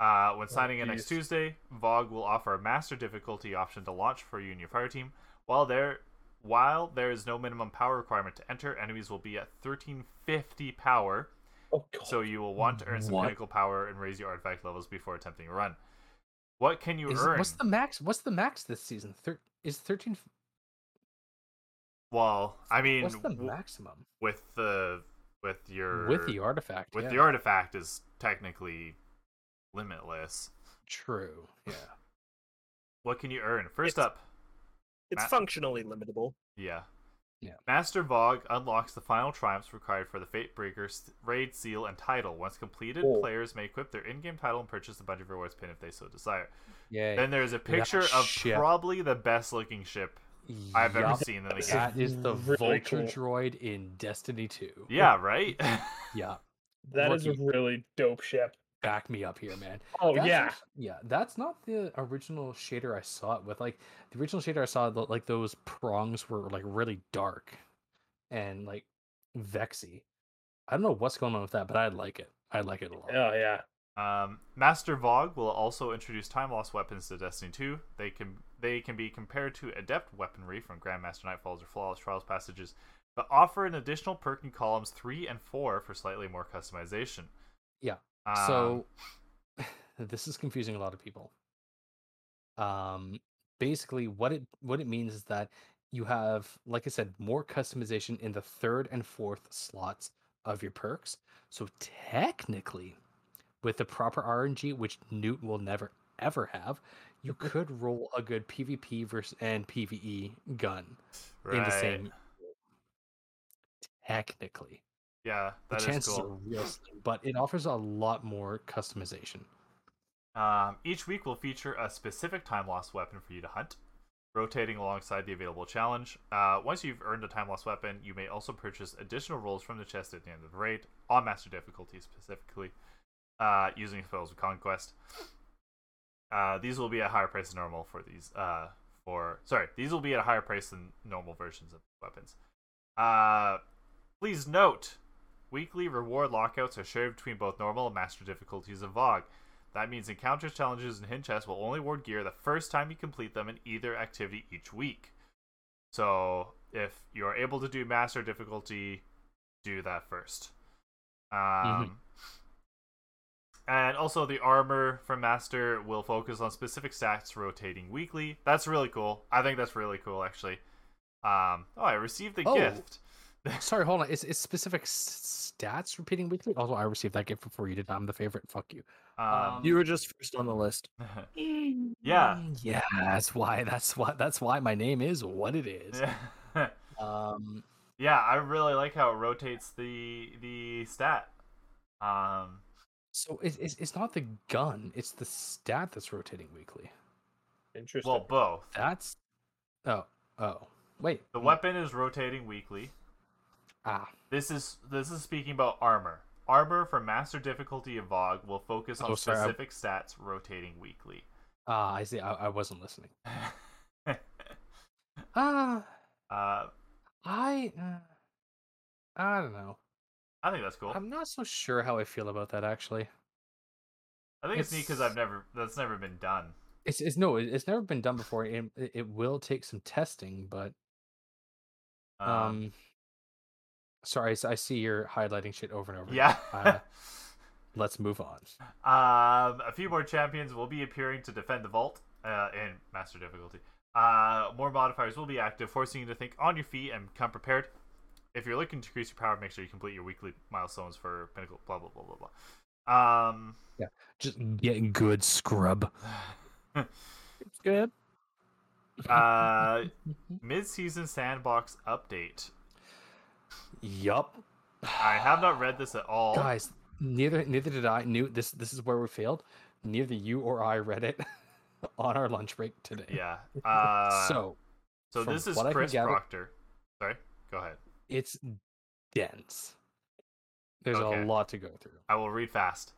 Uh, when signing in next. Tuesday, VOG will offer a master difficulty option to launch for you and your fire team. While there, while there is no minimum power requirement to enter, enemies will be at 1350 power, oh so you will want to earn some What? critical power and raise your artifact levels before attempting a run. What can you Is, earn? what's the max? What's the max this season? Thir- is thirteen? Well, I mean, what's the maximum with the with your with the artifact? with yeah. the artifact is technically limitless. True. Yeah. What can you earn? First It's- up, It's Ma- functionally limitable. yeah. Yeah. Master VOG unlocks the final triumphs required for the Fate Breaker raid seal and title. Once completed, Oh. players may equip their in-game title and purchase the Bungie Rewards pin if they so desire. Yeah. Then there's a picture of ship. probably the best-looking ship I've ever seen in the game. That is the Really Vulture cool. droid in Destiny 2. Yeah, right. Yeah. that is a really dope ship. Back me up here, man. Oh That's yeah. yeah. That's not the original shader I saw it with. Like the original shader I saw, the- like those prongs were like really dark and like vexy. I don't know what's going on with that, but I like it. I like it a lot. Oh yeah. Um, Master VOG will also introduce Timelost weapons to Destiny 2. They can they can be compared to adept weaponry from Grandmaster Nightfalls or Flawless Trials passages, but offer an additional perk in columns three and four for slightly more customization. Yeah. Um, so this is confusing a lot of people. Um, basically, what it what it means is that you have, like I said, more customization in the third and fourth slots of your perks. So technically, with the proper RNG, which Newt will never ever have, you could roll a good PvP versus and PvE gun in the same. Technically, Yeah, the that is chances are cool. real slim, but it offers a lot more customization. Um, each week will feature a specific Timelost weapon for you to hunt, rotating alongside the available challenge. Uh, once you've earned a Timelost weapon, you may also purchase additional rolls from the chest at the end of the raid, on master difficulty specifically, uh, using spoils of conquest. Uh, these will be at a higher price than normal for these. Uh, for sorry, these will be at a higher price than normal versions of weapons. Uh, please note, weekly reward lockouts are shared between both normal and master difficulties of VOG. That means encounters, challenges, and hint chests will only award gear the first time you complete them in either activity each week. So if you're able to do master difficulty, do that first. Um, And also, the armor from master will focus on specific stats rotating weekly. That's really cool. I think that's really cool, actually. Um, oh, I received the Oh. gift. Sorry, hold on. Is is specific s- stats repeating weekly? Also, I received that gift before you did. I'm the favorite. Fuck you. Um, You were just first on the list. yeah. Yeah, that's why. That's why. That's why my name is what it is. yeah. Um, Yeah, I really like how it rotates the the stat. Um, so it's, it's it's not the gun. It's the stat that's rotating weekly. Interesting. well, both. That's oh oh wait. The mm, weapon is rotating weekly. Ah, This is this is speaking about armor. Armor for master difficulty of VOG will focus on Oh, sorry, I- specific stats rotating weekly. ah. I see. I, I wasn't listening. Ah, uh, I. Uh, I don't know. I think that's cool. I'm not so sure how I feel about that actually. I think it's, neat because I've never that's never been done. It's, it's no, it's never been done before. It, it it will take some testing, but Um, um, sorry, I see you're highlighting shit over and over. yeah. uh, let's move on. Um, a few more champions will be appearing to defend the vault uh, in master difficulty. Uh, more modifiers will be active, forcing you to think on your feet and come prepared. If you're looking to increase your power, make sure you complete your weekly milestones for pinnacle. Blah blah blah blah blah. Um, Just get good, scrub. Good. uh, mid-season sandbox update. Yup. I have not read this at all. Guys, neither neither did I. Knew this. This is where we failed. Neither you or I read it on our lunch break today. Yeah. Uh, so so this is what I can Chris gather- Proctor. Sorry, go ahead. It's dense. There's Okay. a lot to go through. I will read fast.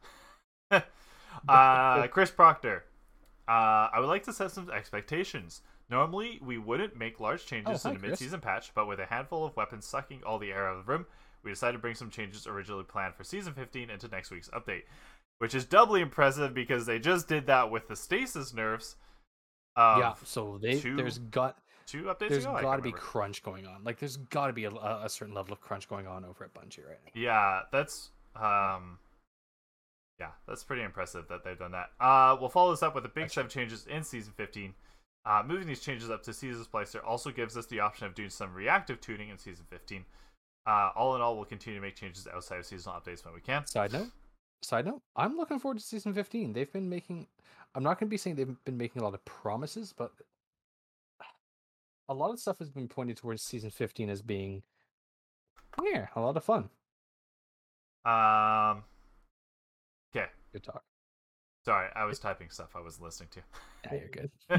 uh, Chris Proctor. Uh, I would like to set some expectations. Normally, we wouldn't make large changes Oh, in a Chris. mid-season patch, but with a handful of weapons sucking all the air out of the room, we decided to bring some changes originally planned for Season 15 into next week's update, which is doubly impressive because they just did that with the stasis nerfs. Of yeah, so they two there's got two updates. There's ago? got to be crunch going on. Like there's got to be a, a certain level of crunch going on over at Bungie right now. Yeah, that's um yeah, that's pretty impressive that they've done that. Uh we'll follow this up with a big set of changes in season 15. Uh moving these changes up to season splicer also gives us the option of doing some reactive tuning in season 15. Uh all in all, we'll continue to make changes outside of seasonal updates when we can. Side note, side note, I'm looking forward to season 15. They've been making I'm not going to be saying they've been making a lot of promises, but a lot of stuff has been pointed towards season 15 as being yeah, a lot of fun. Um Okay. Good talk. Sorry, I was typing stuff I was listening to. Yeah, you're good.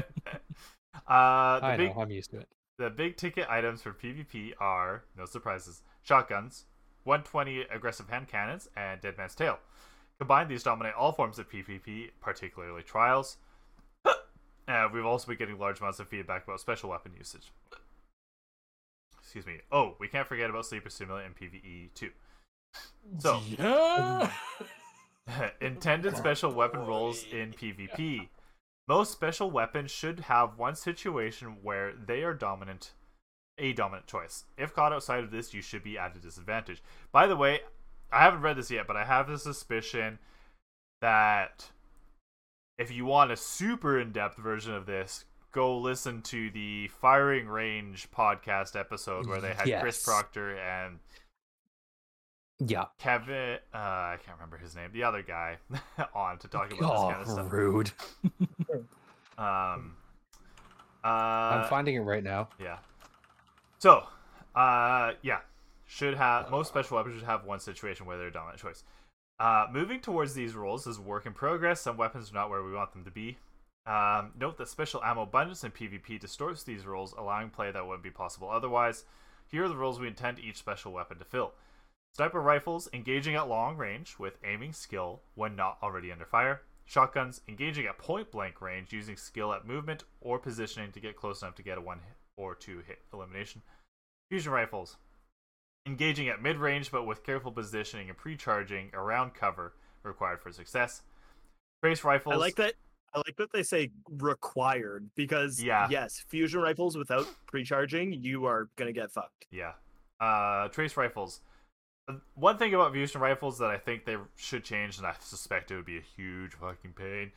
uh the I big know, I'm used to it. The big ticket items for PvP are, no surprises, shotguns, 120 aggressive hand cannons, and Dead Man's Tale. Combined, these dominate all forms of PvP, particularly trials. uh, we've also been getting large amounts of feedback about special weapon usage. Excuse me. Oh, we can't forget about Sleeper Stimulant and PvE too. So, yeah. intended special weapon roles in PvP. Most special weapons should have one situation where they are dominant, a dominant choice. If caught outside of this, you should be at a disadvantage. By the way, I haven't read this yet, but I have the suspicion that if you want a super in depth version of this, go listen to the Firing Range podcast episode where they had Chris Proctor and yeah. Kevin, uh, I can't remember his name, the other guy, on to talk about Oh, this kind of stuff. rude. Um, uh, I'm finding it right now. yeah. So, uh, yeah, should have most special weapons should have one situation where they're a dominant choice. Uh, moving towards these roles is work in progress. Some weapons are not where we want them to be. Um, note that special ammo abundance in PvP distorts these roles, allowing play that wouldn't be possible otherwise. Here are the roles we intend each special weapon to fill. Sniper rifles engaging at long range with aiming skill when not already under fire. Shotguns engaging at point blank range using skill at movement or positioning to get close enough to get a one hit or two hit elimination. Fusion rifles engaging at mid range but with careful positioning and pre charging around cover required for success. Trace rifles. I like that. I like that they say required because Yeah. yes, fusion rifles without pre-charging, you are gonna get fucked. Yeah. Uh, trace rifles. One thing about fusion rifles that I think they should change, and I suspect it would be a huge fucking pain,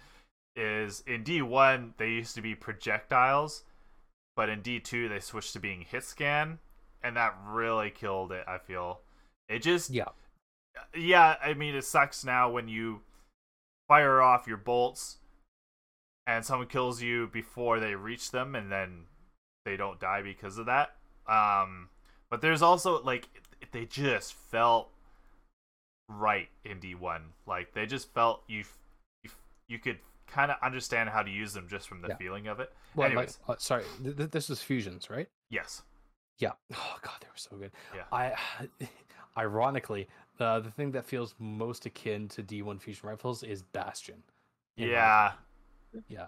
is in D1 they used to be projectiles, but in D2 they switched to being hit scan, and that really killed it. I feel it just Yeah. yeah, I mean, it sucks now when you fire off your bolts and someone kills you before they reach them and then they don't die because of that. Um, but there's also, like, they just felt right in D1. Like, they just felt you, you, you could kind of understand how to use them just from the Yeah. feeling of it. Well, like, Anyways, uh, sorry, th- th- this is fusions, right? yes. Yeah. Oh god, they were so good. Yeah. I ironically, uh, the thing that feels most akin to D1 fusion rifles is Bastion. Yeah. opinion. Yeah.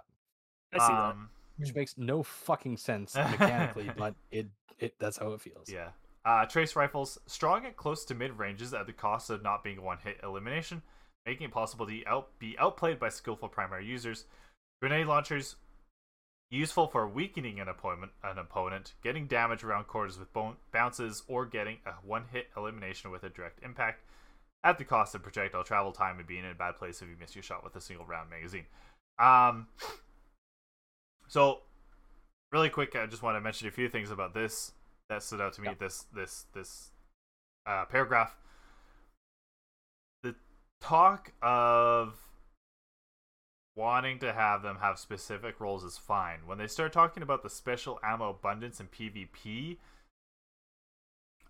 I see that. Um, Which makes no fucking sense mechanically, but it it that's how it feels. Yeah. Uh, trace rifles, strong at close to mid ranges at the cost of not being one hit elimination, making it possible to out- be outplayed by skillful primary users. Grenade launchers, useful for weakening an opponent, an opponent, getting damage around corners with bon- bounces, or getting a one hit elimination with a direct impact, at the cost of projectile travel time and being in a bad place if you miss your shot with a single round magazine. Um, so, really quick, I just want to mention a few things about this that stood out to me. Yeah. This this this uh, paragraph. The talk of wanting to have them have specific roles is fine. When they start talking about the special ammo abundance and PvP,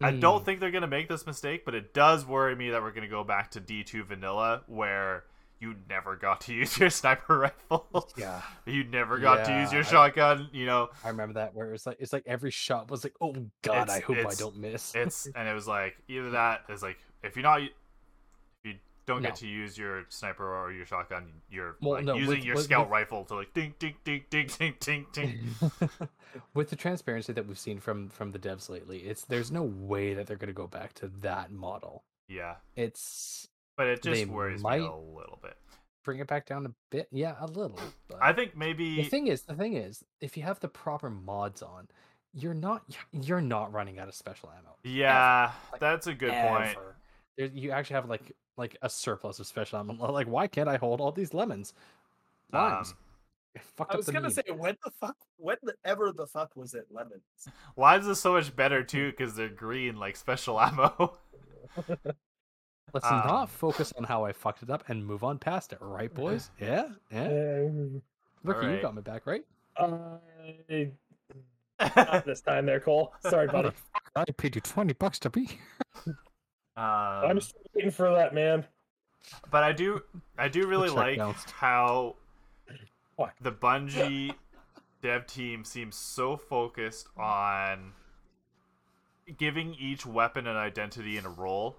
I don't Mm. think they're going to make this mistake, but it does worry me that we're going to go back to D2 vanilla where you never got to use your sniper rifle. Yeah, you never got to use Yeah, your I- shotgun. You know, I remember that where it's like it's like every shot was like, oh god, I hope I don't miss. it's and it was like either that is like if you're not if you don't No. get to use your sniper or your shotgun, you're Well, like, no, using with- your with- scout with- rifle to like ding ding ding ding ding ding ding. With the transparency that we've seen from from the devs lately, it's there's no way that they're going to go back to that model. Yeah, It's but it just They worries might- me a little bit. bring it back down a bit, yeah, a little. But I think maybe the thing is, the thing is, if you have the proper mods on, you're not you're not running out of special ammo. yeah, Like, that's a good point. Ever. There, you actually have like like a surplus of special ammo. Like, why can't I hold all these lemons? Limes. Um, I fucked I up was gonna need. say, when the fuck, when the, ever the fuck was it lemons? Limes is so much better too because they're green like special ammo. Let's um, not focus on how I fucked it up and move on past it, right, boys? Yeah, yeah. Um, Look, you got my back, right? I- not this time there, Cole. Sorry, buddy. I paid you twenty bucks to be. I'm um, still waiting for that, man. but I do, I do really like bounced. how What? the Bungie dev team seems so focused on giving each weapon an identity and a role,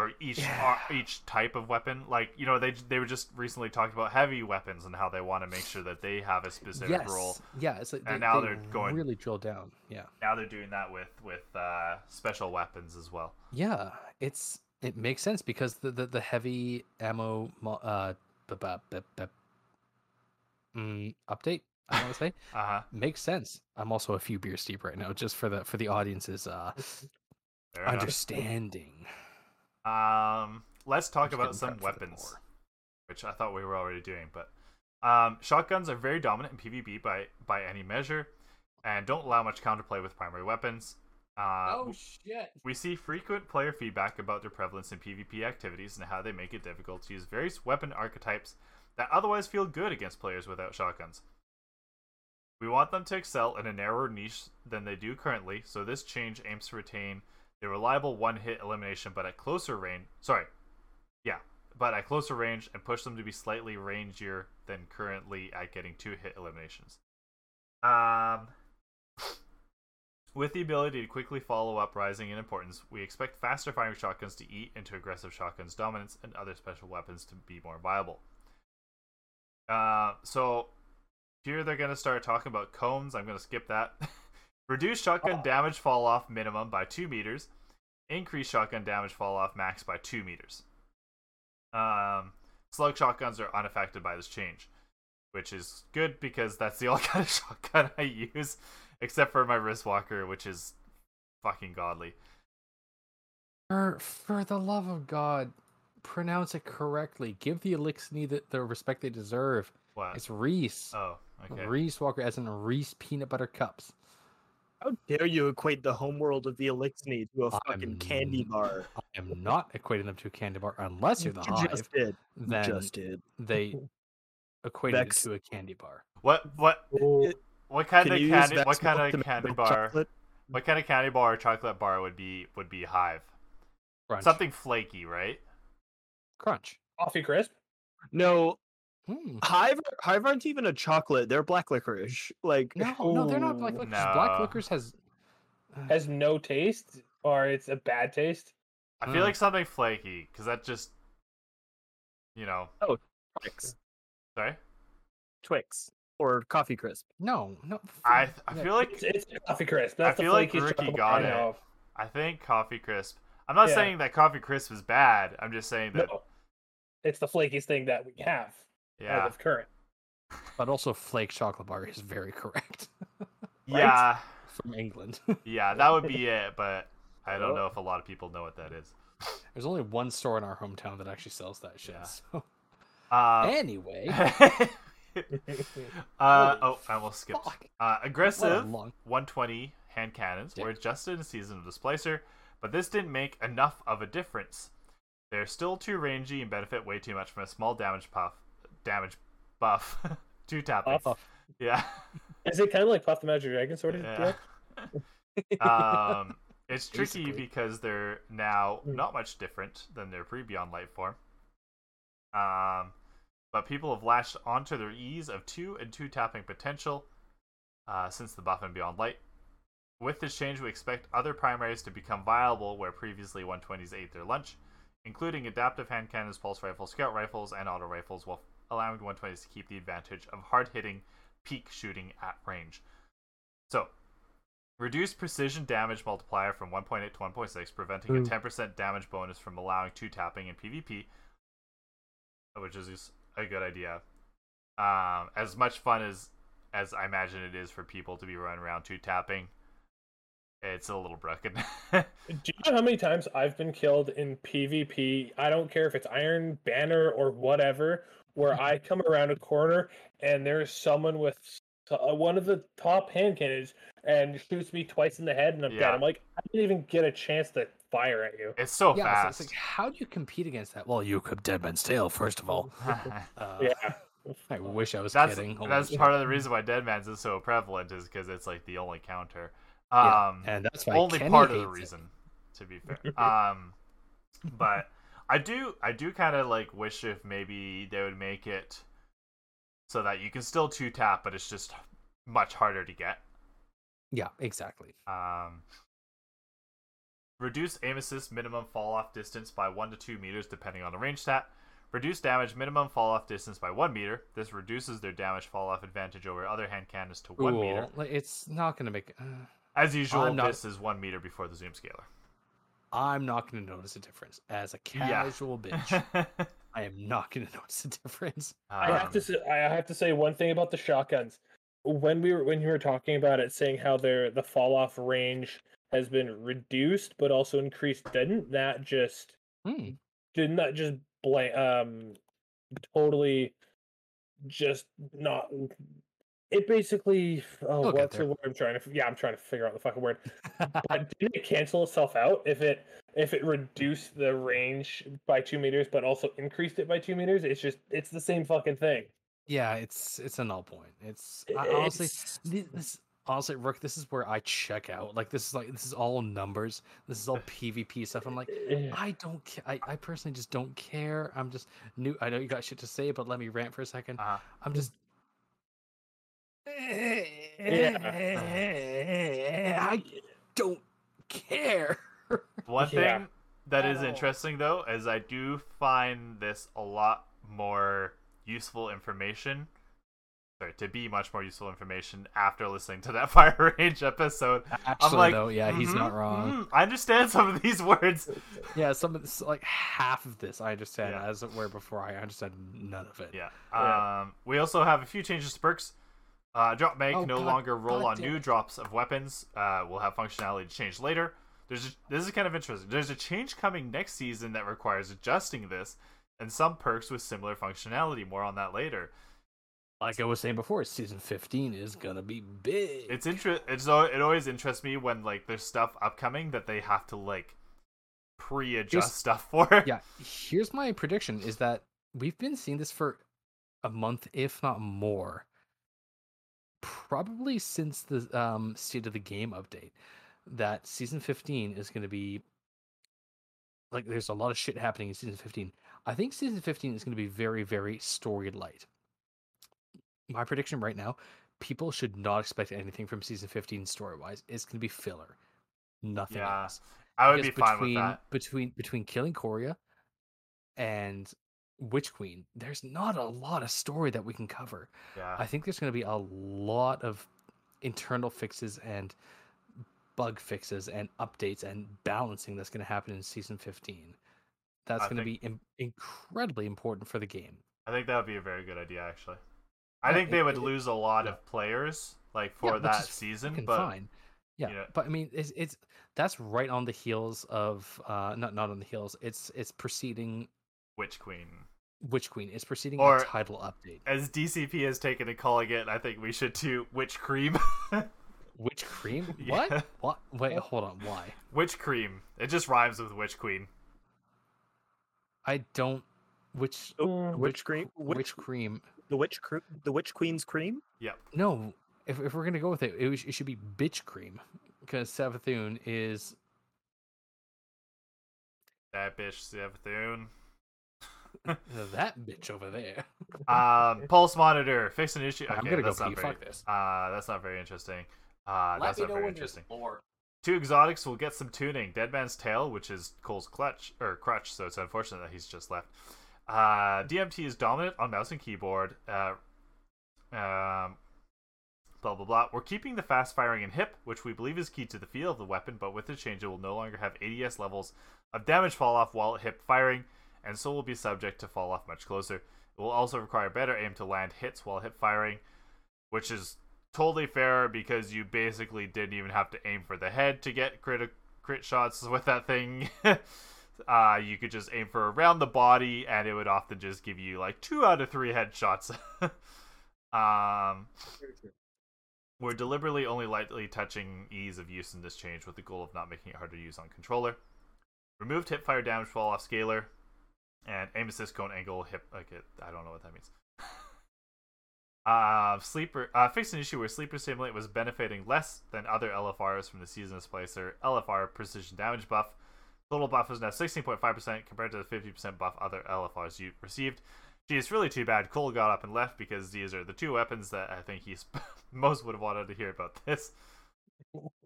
or each Yeah. uh, each type of weapon. Like you know, they they were just recently talking about heavy weapons and how they want to make sure that they have a specific yes. role. Yeah, it's like And they, now they they're going- really drill down. Yeah. Now they're doing that with with uh, special weapons as well. Yeah, it's it makes sense because the the, the heavy ammo mo- uh b- b- b- mm, update I want to say Uh huh. makes sense. I'm also a few beers deep right now, just for the for the audience's uh Fair enough. Understanding. Um, let's talk about some prepped for the weapons, which I thought we were already doing. But um, shotguns are very dominant in PvP by by any measure, and don't allow much counterplay with primary weapons. Uh, w- shit! we see frequent player feedback about their prevalence in PvP activities and how they make it difficult to use various weapon archetypes that otherwise feel good against players without shotguns. We want them to excel in a narrower niche than they do currently, so this change aims to retain the reliable one hit elimination but at closer range. Sorry. Yeah, but at closer range and push them to be slightly rangier than currently at getting two hit eliminations. Um, with the ability to quickly follow up rising in importance, we expect faster firing shotguns to eat into aggressive shotguns' dominance and other special weapons to be more viable. Uh, so here they're going to start talking about cones. I'm going to skip that. Reduce shotgun damage fall off minimum by 2 meters. Increase shotgun damage fall off max by 2 meters. Um, slug shotguns are unaffected by this change, which is good because that's the only kind of shotgun I use, except for my wristwalker, which is fucking godly. For for the love of God, pronounce it correctly. Give the Eliksni the, the respect they deserve. What? It's Reese. oh, okay. Reese Walker as in Reese peanut butter cups. How dare you equate the homeworld of the Eliksni to a fucking I'm- candy bar? I am not equating them to a candy bar unless you're the You hive. just did. You Then just did. they equated Vex. it to a candy bar. What? What? Oh, what kind Can of candy? What kind of candy bar? chocolate? What kind of candy bar or chocolate bar would be would be Hive? Crunch. Something flaky, right? crunch. coffee crisp. No, Hmm. Hive Hive aren't even a chocolate. They're black licorice. Like No, no, they're not black Ooh, licorice. Black licorice has. uh, Has no taste, or it's a bad taste. I feel Mm. like something flaky because that just, you know, Oh, Twix, sorry. Twix, or coffee crisp. no, no. I yeah, feel like It's, it's coffee crisp. I That's the feel like flakiest Ricky chocolate got I it. of. I think coffee crisp. I'm not Yeah. saying that coffee crisp is bad. I'm just saying that No, it's the flakiest thing that we have yeah, as of current. But also, flake chocolate bar is very correct yeah, from England. yeah. That would be it. But I don't know if a lot of people know what that is. There's only one store in our hometown that actually sells that shit. Yeah. So. Uh, Anyway, uh, oh, I almost skipped. Uh, aggressive long- 120 hand cannons Yeah. were adjusted in Season of the Splicer, but this didn't make enough of a difference. They're still too rangy and benefit way too much from a small damage puff, damage buff. Two tapping. Puff. Yeah. Is it kind of like Puff the Magic Dragon sort of? yeah. um, it's tricky Basically. because they're now Mm. not much different than their pre Beyond Light form. Um, but people have latched onto their ease of two and two tapping potential uh, since the buff and beyond light. With this change, we expect other primaries to become viable where previously 120s ate their lunch, including adaptive hand cannons, pulse rifles, scout rifles, and auto rifles, while allowing 120s to keep the advantage of hard hitting peak shooting at range. So, reduce precision damage multiplier from 1.8 to 1.6, preventing Ooh. a 10% damage bonus from allowing two tapping in PvP, which is a good idea. Um, as much fun as as I imagine it is for people to be running around two tapping, it's a little broken. Do you know how many times I've been killed in PvP? I don't care if it's Iron Banner or whatever, where I come around a corner and there's someone with uh, one of the top hand cannons and shoots me twice in the head and I'm dead. Yeah. I'm like, I didn't even get a chance to fire at you. it's so yeah, so fast. it's like, how do you compete against that? Well, you equip Dead Man's Tale first of all. Uh, Yeah. I wish I was that's kidding. Holy that's shit. part of the reason why Deadman's is so prevalent is because it's like the only counter. Yeah, Um, and that's why only Kenny part of the hates it. reason, to be fair. um, but I do I do kind of like wish if maybe they would make it so that you can still two tap, but it's just much harder to get. Yeah, exactly. Um, reduce aim assist minimum fall off distance by one to two meters depending on the range stat. Reduce damage minimum fall off distance by one meter. This reduces their damage fall off advantage over other hand cannons to one meter. Cool. It's not going to make. Uh, As usual, not- this is one meter before the zoom scaler. I'm not going to notice a difference. As a Yeah. casual bitch, I am not going to notice a difference. I have Um, to say, I have to say one thing about the shotguns. When we were when you were talking about it, saying how their the fall off range has been reduced but also increased, didn't that just Hmm. didn't that just blame um totally just not it basically oh what's the word I'm trying to yeah I'm trying to figure out the fucking word but didn't it cancel itself out if it if it reduced the range by two meters but also increased it by two meters it's just it's the same fucking thing yeah, it's it's a null point. It's I, honestly this honestly, Rook. This is where I check out. Like this is like this is all numbers. This is all PvP stuff. I'm like, eh, I don't. Ca- I I personally just don't care. I'm just new. I know you got shit to say, but let me rant for a second. uh-huh. I'm just. I don't care. One Yeah. thing that is interesting though is I do find this a lot more useful information. Sorry, to be much more useful information after listening to that fire range episode. Actually, like, though, yeah, he's not "Mhm, wrong. mhm, I understand some of these words. Yeah, some of this, like half of this, I understand. Yeah. As it were before, I understood none of it. Yeah. Yeah. Um, we also have a few changes to perks. Uh, drop mag Oh, no God- longer roll God on new it. drops of weapons. Uh, will have functionality to change later. There's a, this is kind of interesting. There's a change coming next season that requires adjusting this, and some perks with similar functionality. More on that later. Like I was saying before, season 15 is gonna be big. It's inter- It's it always interests me when like there's stuff upcoming that they have to like pre-adjust Here's- stuff for. yeah. Here's my prediction: is that we've been seeing this for a month, if not more, probably since the um, state of the game update. That season 15 is going to be like there's a lot of shit happening in season 15. I think season 15 is going to be very, very story light. My prediction right now: people should not expect anything from season 15 story wise. It's going to be filler, nothing Yeah, else I would be because fine with between that. between between killing Quria and Witch Queen, there's not a lot of story that we can cover. Yeah. I think there's going to be a lot of internal fixes and bug fixes and updates and balancing that's going to happen in season 15. That's I going to be Im- incredibly important for the game. I think that would be a very good idea, actually. I Yeah, think they it- would it- lose a lot yeah. of players like for that season, but fine. Yeah, know- but I mean, it's it's that's right on the heels of uh not not on the heels. It's it's preceding Witch Queen, Witch Queen. is preceding Or- a title update. as DCP has taken to calling it, I think we should too. Witch Cream. Witch Cream? Yeah. What? What? Wait, hold on. Why? Witch Cream. It just rhymes with Witch Queen. I don't. Which Oh, Witch cream? Witch, Witch, cream? the witch cre- the witch queen's cream? Yep. No. If if we're gonna go with it, it, was- it should be bitch cream because Savathun is That bitch Savathun. that bitch over there. um, pulse monitor, fix an issue. Okay, I'm gonna go that's pee. not very, Fuck this. Uh, that's not very interesting. Uh, Let that's me not know very when interesting. Two exotics will get some tuning. Dead Man's Tale, which is Cole's clutch or crutch, so it's unfortunate that he's just left. Uh, DMT is dominant on mouse and keyboard. Uh, um, blah blah blah. We're keeping the fast firing and hip, which we believe is key to the feel of the weapon, but with the change, it will no longer have ADS levels of damage fall off while hip firing, and so will be subject to fall off much closer. It will also require better aim to land hits while hip firing, which is totally fair because you basically didn't even have to aim for the head to get crit crit shots with that thing. uh, you could just aim for around the body, and it would often just give you like two out of three headshots. um, we're deliberately only lightly touching ease of use in this change with the goal of not making it hard to use on controller. Removed hip fire damage fall off scalar, and aim assist cone angle hip. Like I don't know what that means. Uh, sleeper uh, fixed an issue where sleeper simulant was benefiting less than other LFRs from the season displacer LFR precision damage buff. Total buff is now 16.5% compared to the 50% buff other LFRs you received. Gee, it's really too bad Cole got up and left because these are the two weapons that I think he's most would have wanted to hear about this.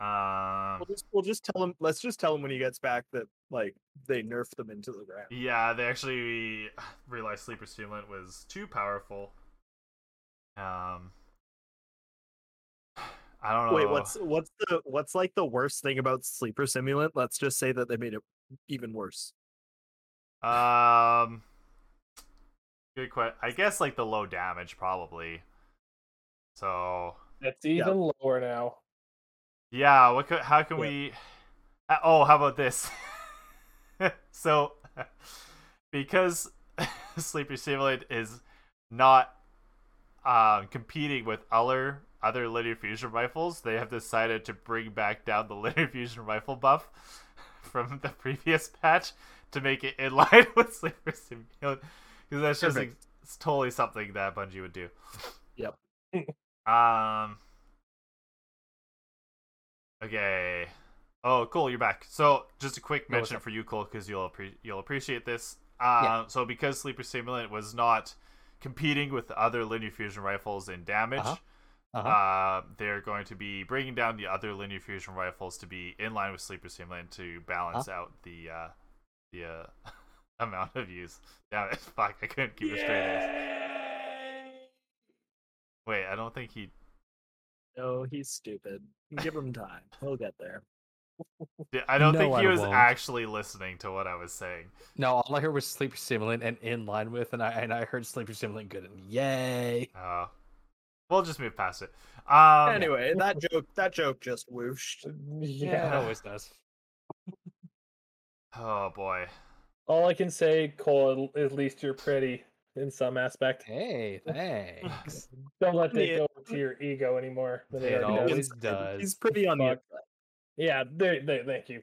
Um, We'll just we'll just tell him. Let's just tell him when he gets back that like they nerfed them into the ground. Yeah, they actually realized Sleeper Stimulant was too powerful. Um, I don't know. Wait, what's what's the what's like the worst thing about Sleeper Simulant? Let's just say that they made it even worse. um? Good question. I guess like the low damage probably. So It's even lower now. Yeah, what could? How can Yeah. we? uh, Oh, how about this? so, because Sleepy Stimulant is not um, competing with other other linear fusion rifles, they have decided to bring back down the linear fusion rifle buff from the previous patch to make it in line with Sleeper Stimulant because that's just it's totally something that Bungie would do. Yep. um. Okay. Oh, cool, you're back. So, just a quick mention for you, Cole, because you'll appre- you'll appreciate this. Uh, So, because Sleeper Stimulant was not competing with other linear fusion rifles in damage, Uh-huh. Uh-huh. uh, they're going to be bringing down the other linear fusion rifles to be in line with Sleeper Stimulant to balance out the uh, the uh, amount of use. Damn it! Fuck, I couldn't keep a straight face. Wait, I don't think he. No, he's stupid. Give him time. He'll get there. I don't No, think I he was won't. actually listening to what I was saying. No, all I heard was Sleeper Stimulant and in line with, and I and I heard Sleeper Stimulant good and yay. Uh, we'll just move past it. Um, anyway, that joke that joke just whooshed. Yeah, it always does. Oh boy. All I can say, Cole, at least you're pretty in some aspect. Hey, thanks. Don't let that go to your ego anymore. than It already does. always He's pretty on the Yeah, there, there, thank you.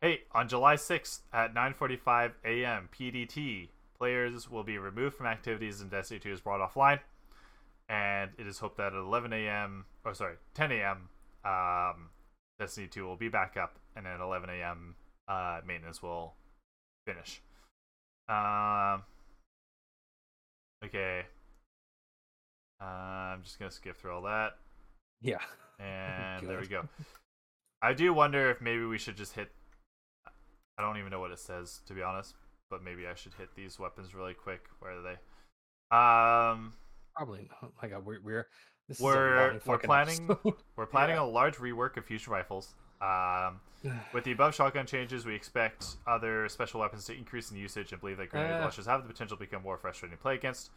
Hey, on July 6th at 9:45 a.m. PDT, players will be removed from activities and Destiny 2 is brought offline. And it is hoped that at 11 a.m. or sorry, 10 a.m. Um, Destiny 2 will be back up, and at 11 a.m. Uh, maintenance will finish. Um. Okay. Uh, I'm just gonna skip through all that. Yeah. And there we go. I do wonder if maybe we should just hit. I don't even know what it says to be honest, but maybe I should hit these weapons really quick. Where are they? Um, Probably not. My god, we're we're this We're- we're planning- episode. we're planning a large rework of fusion rifles. Um, with the above shotgun changes, we expect other special weapons to increase in usage and believe that grenade Uh. launchers have the potential to become more frustrating to play against.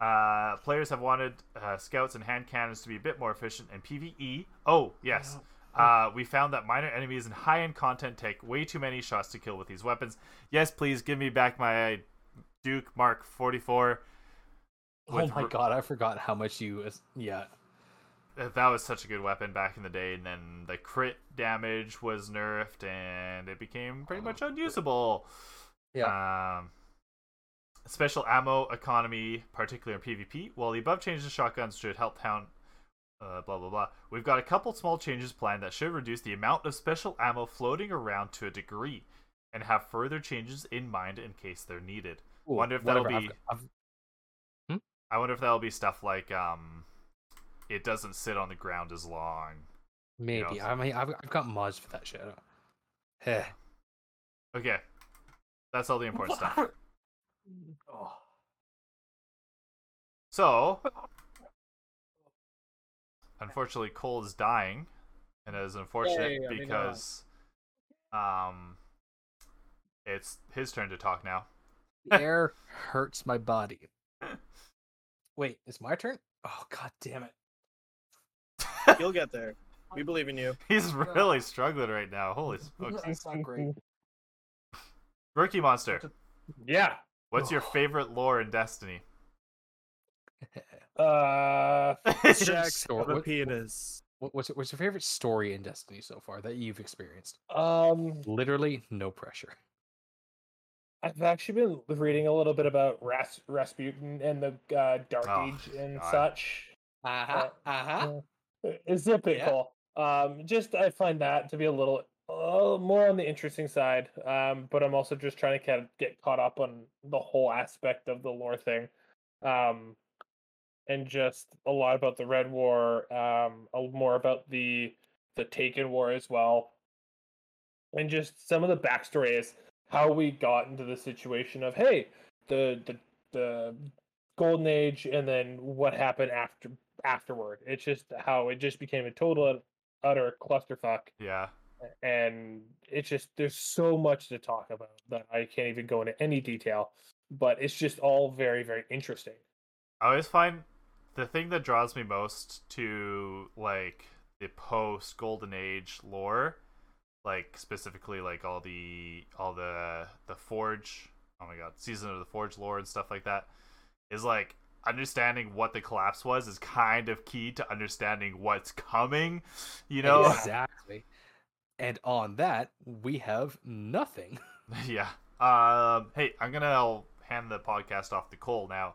Uh, players have wanted uh, scouts and hand cannons to be a bit more efficient in PvE. Oh, yes. Uh, we found that minor enemies and high end content take way too many shots to kill with these weapons. Yes, please give me back my Duke Mark 44. oh my r- god, I forgot how much you yeah. That was such a good weapon back in the day and then the crit damage was nerfed and it became pretty much unusable. Um special ammo economy particularly in pvp while the above changes to shotguns should help town uh, blah blah blah. We've got a couple small changes planned that should reduce the amount of special ammo floating around to a degree and have further changes in mind in case they're needed. Ooh, Wonder if that'll be- I've- I've- I wonder if that'll be stuff like um, it doesn't sit on the ground as long. maybe. know, I mean, I've, I've got mods for that shit. Heh. Okay, that's all the important stuff. Oh. So, unfortunately, Cole is dying, and it is unfortunate Yay, I mean, uh, because um, it's his turn to talk now. The air hurts my body. Wait, it's my turn? Oh god damn it. You'll get there. We believe in you. He's really struggling right now. Holy smokes! That's not great. Rookie monster, Yeah. what's your favorite lore in Destiny? Uh, Jack's Store- have what- penis. What- What's what's your favorite story in Destiny so far that you've experienced? um, Literally no pressure. I've actually been reading a little bit about Ras- Rasputin and the uh, Dark Oh, Age and God. such. Uh-huh. Uh-huh. It's a bit Yeah. Um, just I find that to be a little uh, more on the interesting side. Um, but I'm also just trying to kind of get caught up on the whole aspect of the lore thing. Um, and just a lot about the Red War. Um, a more about the the Taken War as well. And just some of the backstory is how we got into the situation of hey, the the the golden age and then what happened after afterward. It's just how it just became a total utter clusterfuck. Yeah, And it's just there's so much to talk about that I can't even go into any detail. But it's just all very, very interesting. I always find the thing that draws me most to like the post Golden Age lore, like specifically like all the all the the Forge, oh my god, season of the Forge lore and stuff like that, is like understanding what the collapse was is kind of key to understanding what's coming. You know? Exactly. And on that, we have nothing. yeah. Um. Hey, I'm gonna hand the podcast off to Cole now,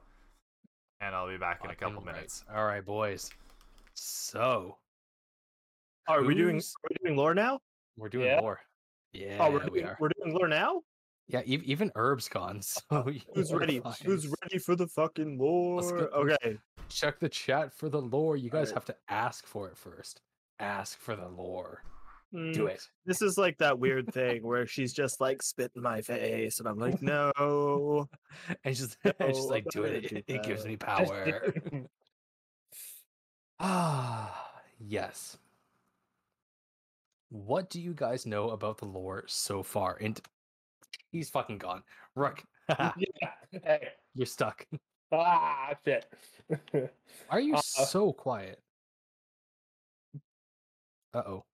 and I'll be back in a couple Fucking right. minutes. All right, boys. So Are we doing? Who's- Are we doing lore now? we're doing Yeah. more. Yeah, oh, we're we doing, are. we're doing lore now. Yeah, ev- even Herb's gone. So Who's ready? fine. Who's ready for the fucking lore? Okay. Check the chat for the lore. You guys Alright. have to ask for it first. Ask for the lore. Do Mm, it. This is like that weird thing where she's just like spit in my face, and I'm like, no. And she's, and she's like, do it. gonna It, do it gives me power. Ah, yes. What do you guys know about the lore so far? And he's fucking gone. Rook, yeah. Hey. you're stuck. Ah, shit. Why are you Uh, so quiet? Uh oh.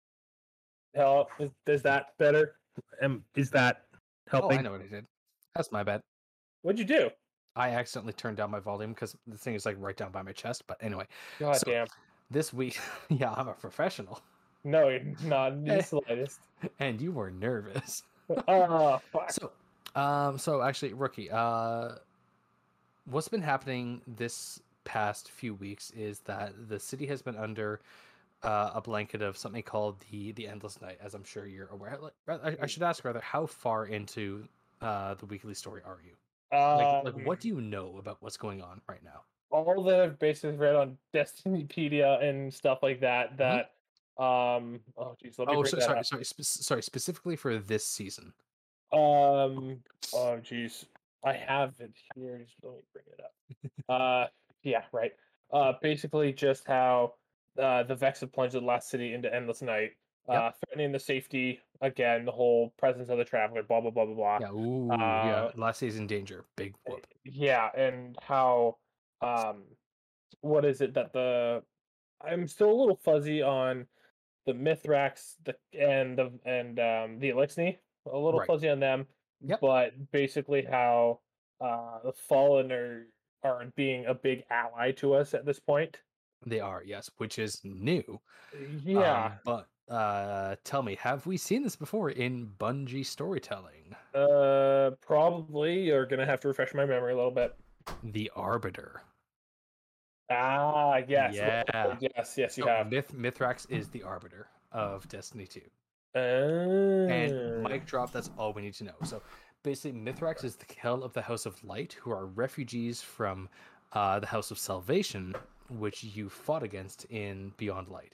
Hell, is, is that better? Am is that Oh, I helping? know what I did. That's my bad. What'd you do? I accidentally turned down my volume because the thing is like right down by my chest. But anyway, God So- damn. this week, yeah, I'm a professional, No, you're not in the slightest. and you were nervous. Oh, fuck. So, um, so actually, rookie, uh, what's been happening this past few weeks is that the city has been under uh, a blanket of something called the the endless night, as I'm sure you're aware. I, I should ask rather, how far into uh the weekly story are you? Like, like what do Um, you know about what's going on right now? all that I've basically read on Destinypedia and stuff like that. That um oh jeez, let me Oh, so, sorry, sorry, sorry, specifically for this season. Um oh geez, I have it here. Just let me bring it up. uh yeah, right. Uh basically just how uh the Vex have plunged the last city into endless night. Yep. Uh threatening the safety again, the whole presence of the traveler, blah blah blah blah blah. Yeah, ooh, yeah. Uh, Last days in danger, big whoop. yeah and how um what is it that the i'm still a little fuzzy on the mithrax the and the and um the Eliksni a little Right. fuzzy on them Yep. but basically how uh the fallen are are being a big ally to us at this point They are, yes, which is new. yeah Um, but uh, tell me, have we seen this before in Bungie storytelling? uh probably you're gonna have to refresh my memory a little bit The Arbiter. Ah yes Yeah. yes yes you So have Myth- Mithrax is the Arbiter of Destiny 2. uh, And mic drop. That's all we need to know. So basically, Mithrax is the Kel of the House of Light, who are refugees from uh, the House of Salvation, which you fought against in Beyond Light,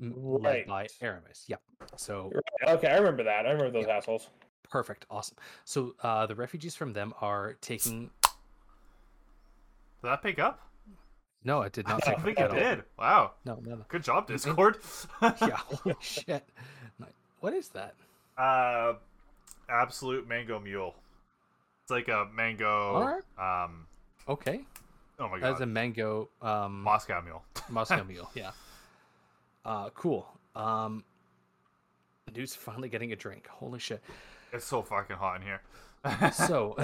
m- led by Eramis. Yeah. So Okay, I remember that. I remember those Yeah. assholes. perfect, awesome. So uh, the refugees from them are taking. Did that pick up? No, it did not. I take think at it all. did. Wow. No, no, no. Good job. Discord. Yeah. Holy shit. What is that? Uh, absolute mango mule. It's like a mango. Alright. Um. Okay. Oh my god. As god. a mango um Moscow mule. Moscow mule. Yeah. Uh, cool. Um, dude's finally getting a drink. Holy shit. It's so fucking hot in here. So,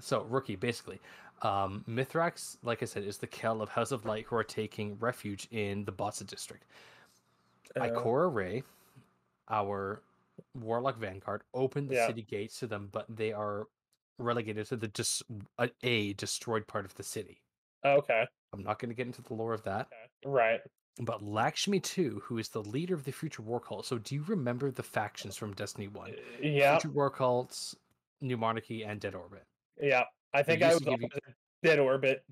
so rookie basically. Um, Mithrax, like I said, is the Kel of House of Light who are taking refuge in the Botza district. Uh, Ikora Rey, our Warlock Vanguard, opened the Yeah. city gates to them, but they are relegated to the dis- a, a destroyed part of the city. okay, I'm not going to get into the lore of that. right. But Lakshmi 2, who is the leader of the Future War Cult. So, do you remember the factions from Destiny 1? Yeah, Future War Cults, New Monarchy, and Dead Orbit. yeah. I think I was you- Orbit.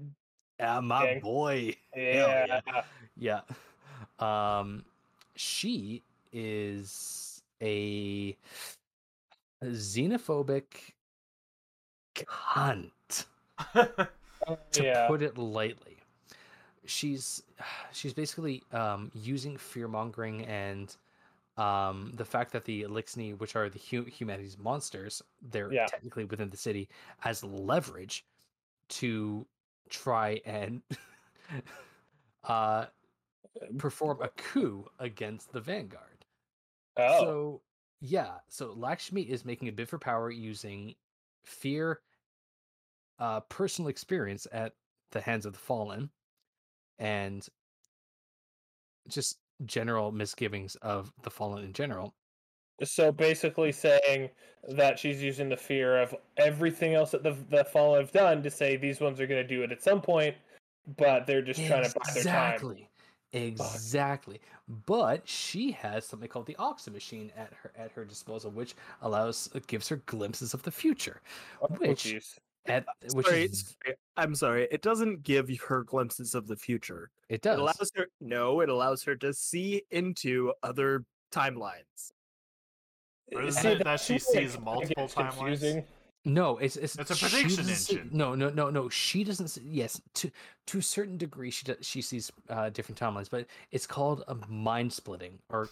Yeah, my boy. Yeah. yeah. Yeah. Um, she is a xenophobic cunt. to yeah. put it lightly. She's she's basically um, using fear mongering and um, the fact that the Eliksni, which are the hu- humanity's monsters, they're Yeah. technically within the city as leverage to try and uh, perform a coup against the Vanguard. Oh, So yeah, so Lakshmi is making a bid for power using fear, uh, personal experience at the hands of the fallen, and just general misgivings of the fallen in general. so basically saying that she's using the fear of everything else that the the fallen have done to say these ones are going to do it at some point, but they're just trying to buy their time. Exactly. Exactly. But she has something called the Oxa machine at her at her disposal, which allows gives her glimpses of the future. Oh, Which- jeez. At which sorry, is, sorry, I'm sorry. It doesn't give her glimpses of the future. it does. It does. allows her no, it allows her to see into other timelines. Or is See, it that she sees multiple gets timelines? confusing. No, it's it's It's a prediction engine. no, no, no, no. She doesn't. See, yes, to to a certain degree, she does, she sees uh, different timelines, but it's called a mind splitting, or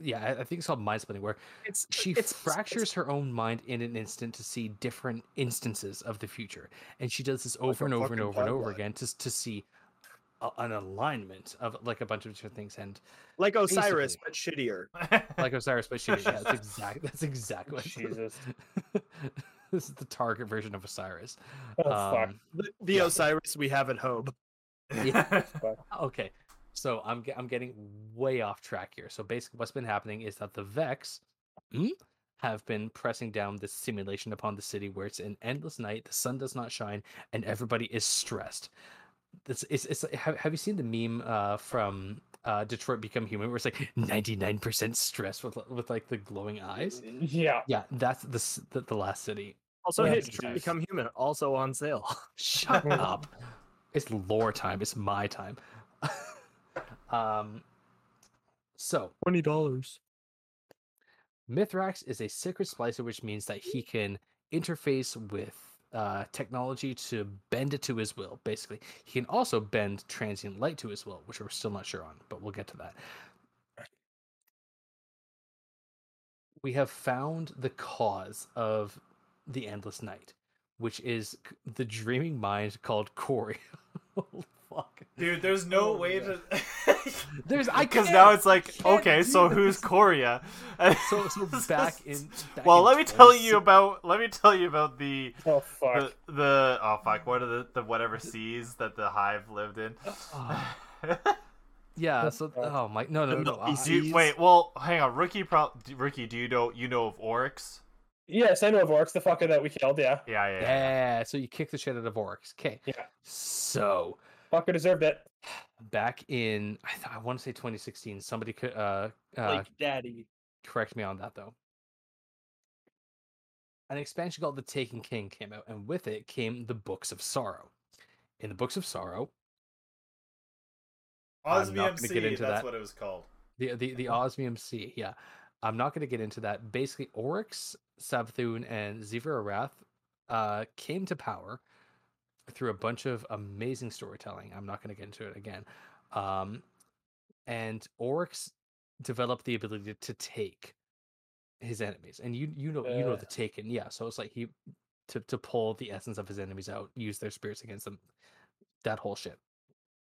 yeah, I, I think it's called mind splitting, where It's she it's, fractures her own mind in an instant to see different instances of the future, and she does this over a and over and over and over again to to see a, an alignment of like a bunch of different things, and like Osiris but shittier. like Osiris, but she yeah, that's exactly that's exactly what Jesus. this is the target version of Osiris. Oh. Um, The, the Yeah. Osiris we have at home. Yeah. Okay, so I'm I'm getting way off track here. So basically, what's been happening is that the Vex hmm, have been pressing down this simulation upon the city, where it's an endless night, the sun does not shine, and everybody is stressed. It's it's, it's have, have you seen the meme uh, from uh, Detroit Become Human, where it's like 99% stress with with like the glowing eyes? Yeah. Yeah, that's the the, the last city. Also, Yeah, hit Detroit. Become Human, also on sale. Shut up. It's lore time. It's my time. um. So Twenty dollars. Mithrax is a secret splicer, which means that he can interface with uh, technology to bend it to his will. Basically, he can also bend transient light to his will, which we're still not sure on, but we'll get to that. We have found the cause of the endless night, which is the dreaming mind called Quria. fuck. Dude, there's no Oh, way yeah. to. There's I because now it's like, okay, do so who's this. Quria? So, so back in. Back well, in let me tell you about. Let me tell you about the Oh fuck. the, the oh fuck what are the, the whatever seas that the hive lived in Ah, yeah. So, oh my, no, no, The no. Milky I- Do you- wait well hang on rookie pro rookie do you know you know of oryx Yes, I know of Oryx, the fucker that we killed. Yeah. yeah yeah, yeah. Yeah, so you kick the shit out of Oryx. Okay. Yeah. So Fucker deserved it. back in I, th- I want to say 2016, somebody could uh, uh like daddy. correct me on that though. an expansion called The Taken King came out, and with it came the Books of Sorrow. In the Books of Sorrow, I'm not Osmium gonna C, get into that's that. what it was called. the the the Osmium Sea, yeah. I'm not going to get into that. Basically, Oryx, Savathun, and Xivu Arath uh, came to power through a bunch of amazing storytelling. I'm not going to get into it again. Um, and Oryx developed the ability to take his enemies, and you you know you know the Taken, yeah. So it's like he to to pull the essence of his enemies out, use their spirits against them, that whole shit.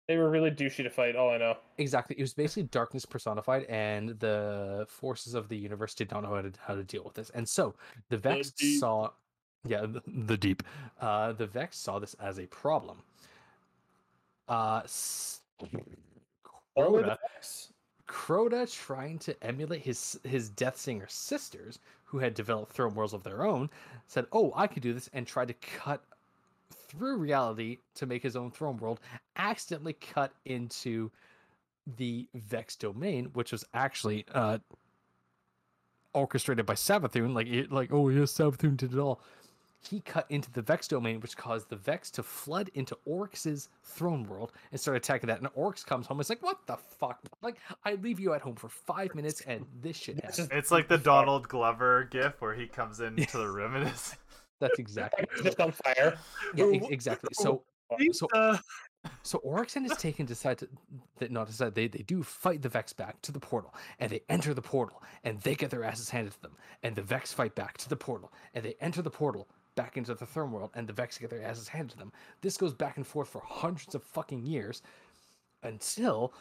They were really douchey to fight. All I know. Exactly. It was basically darkness personified, and the forces of the universe did not know how to how to deal with this. And so the Vex saw, yeah, the, the deep. Uh, the Vex saw this as a problem. Uh, Crota, Crota trying to emulate his his Death Singer sisters, who had developed throne worlds of their own, said, "Oh, I could do this," and tried to cut through reality to make his own throne world. Accidentally cut into the Vex domain, which was actually uh, orchestrated by Savathun. Like, it, like, oh yes, Savathun did it all. He cut into the Vex domain, which caused the Vex to flood into Oryx's throne world and start attacking that. And Oryx comes home. It's like, what the fuck? Like, I leave you at home for five minutes, and this shit happens. It's like the Donald Glover gif where he comes into the room and is That's exactly. just on fire. Yeah, ex- exactly. So, so Uh, So Oryx and his taken decide to that not decide they, they do fight the Vex back to the portal and they enter the portal and they get their asses handed to them and the Vex fight back to the portal and they enter the portal back into the throne world and the Vex get their asses handed to them. This goes back and forth for hundreds of fucking years until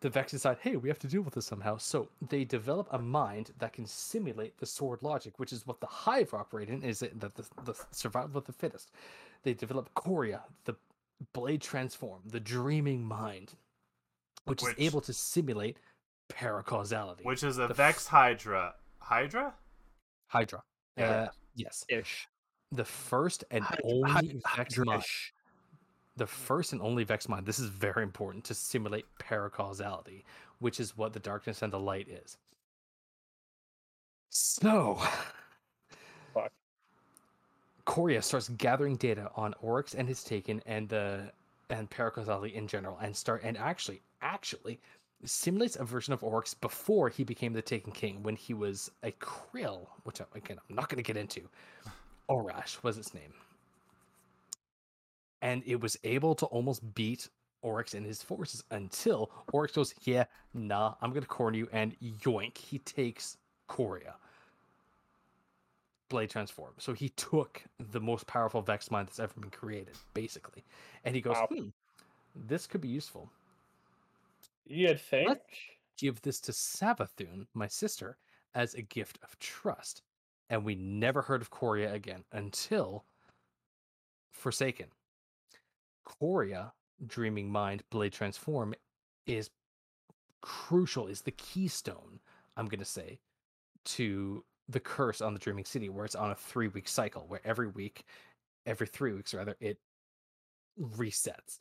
the Vex decide, hey, we have to deal with this somehow. So they develop a mind that can simulate the sword logic, which is what the Hive operate in, is it that the, the survival of the fittest. They develop Quria, the blade transform, the dreaming mind, which, Which- is able to simulate paracausality. which is a The f- Vex Hydra. Hydra? Hydra. Yeah. Uh, yes. ish. The first and only Vex mind. The first and only Vex mind. This is very important to simulate paracausality, which is what the darkness and the light is. So, Fuck. Quria starts gathering data on Oryx and his Taken and the and paracausality in general, and start and actually actually simulates a version of Oryx before he became the Taken King when he was a Krill, which I- again I'm not going to get into. Aurash was its name, and it was able to almost beat Oryx and his forces until Oryx goes, "Yeah, nah, I'm going to corner you," and yoink, he takes Quria. Blade transform. So he took the most powerful Vex mind that's ever been created, basically, and he goes, Wow. "Hmm, this could be useful." You'd think. Let's give this to Savathun, my sister, as a gift of trust. And we never heard of Quria again until Forsaken. Quria, Dreaming Mind, Blade Transform, is crucial, is the keystone, I'm going to say, to the curse on the Dreaming City, where it's on a three week cycle, where every week, every three weeks rather, it resets.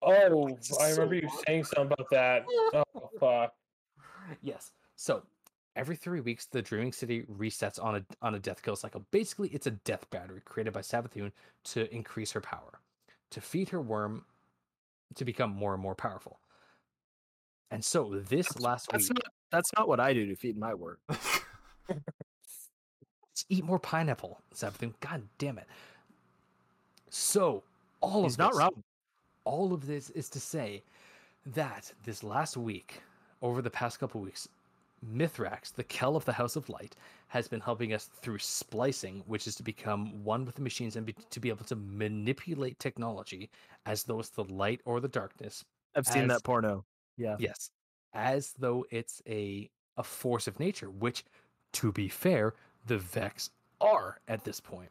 Oh, I so remember you saying something about that. Oh fuck. Yes. So every three weeks, the Dreaming City resets on a on a death kill cycle. Basically, it's a death battery created by Savathun to increase her power, to feed her worm, to become more and more powerful. And so this That's- last That's week, not, that's not what I do to feed my worm. let's eat more pineapple, Savathun. God damn it! So all He's of not this, wrong. all of this is to say that this last week, over the past couple weeks, Mithrax, the Kell of the House of Light, has been helping us through splicing, which is to become one with the machines and be, to be able to manipulate technology as though it's the light or the darkness. I've seen as- that porno. Yeah. Yes, as though it's a a force of nature, which, to be fair, the Vex are at this point.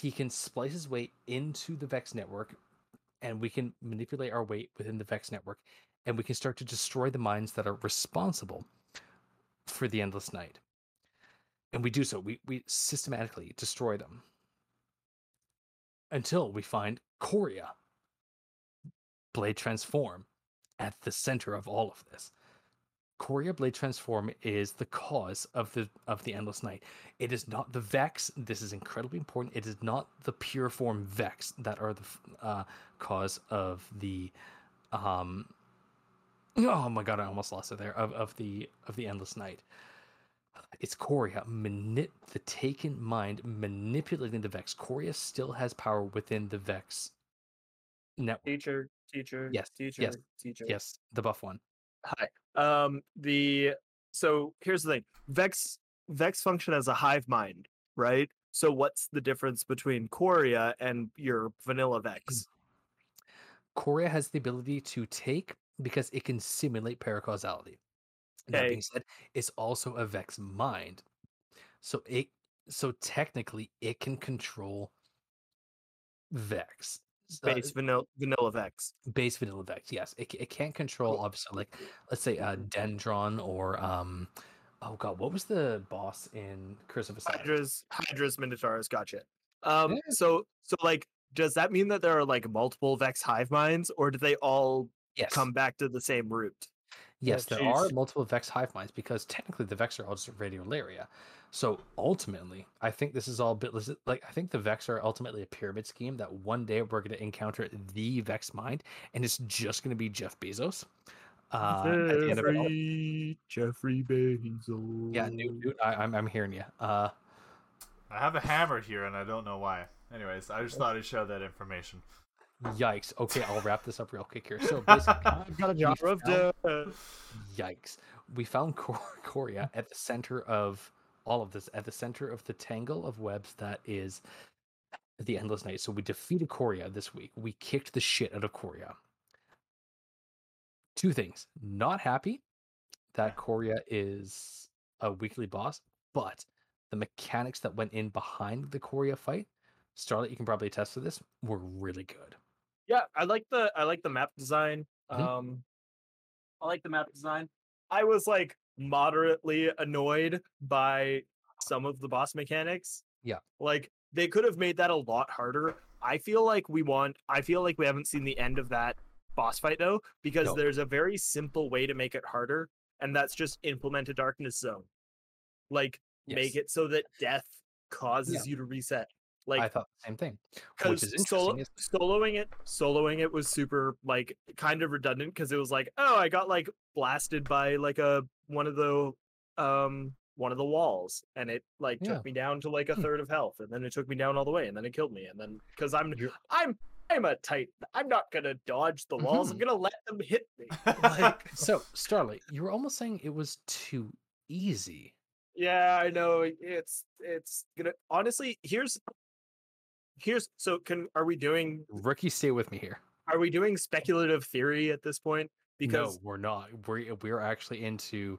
He can splice his way into the Vex network, and we can manipulate our way within the Vex network, and we can start to destroy the minds that are responsible for the endless night. And we do so. We we systematically destroy them until we find Quria. Blade transform at the center of all of this. Quria Blade Transform is the cause of the of the Endless Night. It is not the Vex. This is incredibly important. It is not the pure form Vex that are the uh, cause of the um. Oh my god! I almost lost it there. Of of the of the Endless Night. It's Quria, manip- the taken mind manipulating the Vex. Quria still has power within the Vex network. Teacher, teacher, Yes, teacher, yes, teacher. Yes, the buff one. Hi. Um the so here's the thing. Vex Vex function as a hive mind, right? So what's the difference between Quria and your vanilla Vex? Korea has the ability to take because it can simulate paracausality. That being said, it's also a Vex mind. So it so technically it can control Vex. uh, Base vanilla vanilla Vex. base vanilla Vex, yes. It, it can't control obviously like let's say uh Dendron or um oh god, what was the boss in Curse of Osiris? Hydras, Hydras, Minotaurs, gotcha. Um Yeah. so so like does that mean that there are like multiple Vex hive minds or do they all Yes. come back to the same root? Yes, there are multiple Vex hive minds because technically the Vex are all just radiolaria. So ultimately, I think this is all a bit like I think the Vex are ultimately a pyramid scheme that one day we're going to encounter the Vex mind, and it's just going to be Jeff Bezos. Uh, at the end of it all. Jeffrey, Jeffrey Bezos. Yeah, Newt, Newt, I, I'm I'm hearing you. Uh, I have a hammer here and I don't know why. Anyways, I just thought I'd show that information. Yikes. Okay, I'll wrap this up real quick here. So basically, I've got a jar we of death. Yikes. We found Kor- Quria hmm. at the center of all of this, at the center of the tangle of webs that is the Endless Night. So we defeated Quria this week. We kicked the shit out of Quria. Two things. Not happy that Quria is a weekly boss, but the mechanics that went in behind the Quria fight, Starlet, you can probably attest to this, were really good. Yeah, I like the I like the map design. Mhm. Um I like the map design. I was like moderately annoyed by some of the boss mechanics. Yeah. Like they could have made that a lot harder. I feel like we want I feel like we haven't seen the end of that boss fight though because No. there's a very simple way to make it harder and that's just implement a darkness zone. Like make it so that death causes you to reset. Like I thought the same thing. Which is interesting. solo- is- soloing it soloing it was super like kind of redundant because it was like oh i got like blasted by like a one of the um one of the walls and it like Yeah. took me down to like a Hmm. third of health and then it took me down all the way and then it killed me and then because i'm You're- i'm i'm a tight i'm not gonna dodge the walls i'm Mhm. gonna let them hit me like, So, Starlight, you were almost saying it was too easy. yeah i know it's it's gonna honestly here's here's so can are we doing Rookie, stay with me here. are we doing speculative theory at this point because no, we're not. We're we're actually into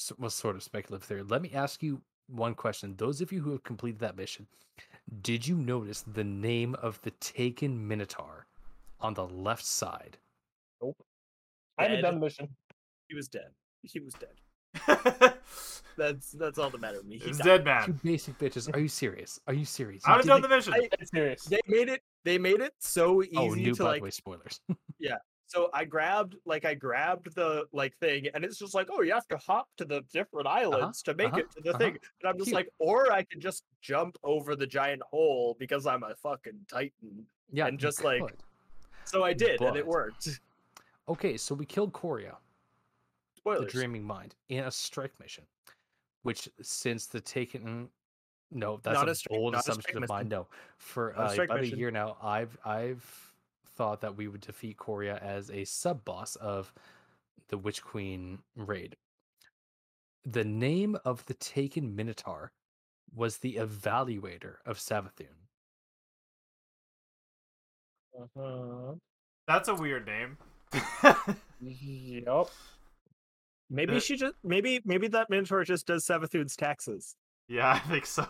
s- what sort of speculative theory. Let me ask you one question. Those of you who have completed that mission, did you notice the name of the taken Minotaur on the left side? Nope. I haven't done the mission. he was dead he was dead That's that's all that mattered to me. He it's died. dead You man. basic bitches. Are you serious? Are you serious? I You haven't did done the- the mission. I- I'm serious. They made it. They made it so easy Oh, new to by like. way, spoilers. Yeah. So I grabbed like I grabbed the like thing, and it's just like, oh, you have to hop to the different islands to make uh-huh, it to the uh-huh. thing. And I'm just Cute. like, or I could just jump over the giant hole because I'm a fucking titan. yeah, and you just, like. So I did, and it worked. Okay, so we killed Quria. the Dreaming Mind in a strike mission, which since the taken, no, that's Not a a strike- bold not a assumption strike of mine. mission. No, for a uh, strike about a year now, I've I've thought that we would defeat Quria as a sub boss of the Witch Queen raid. The name of the taken Minotaur was the Evaluator of Savathun. Uh-huh. That's a weird name. Yup. Maybe Uh, she just maybe maybe that mentor just does Savathun's taxes. yeah, I think so.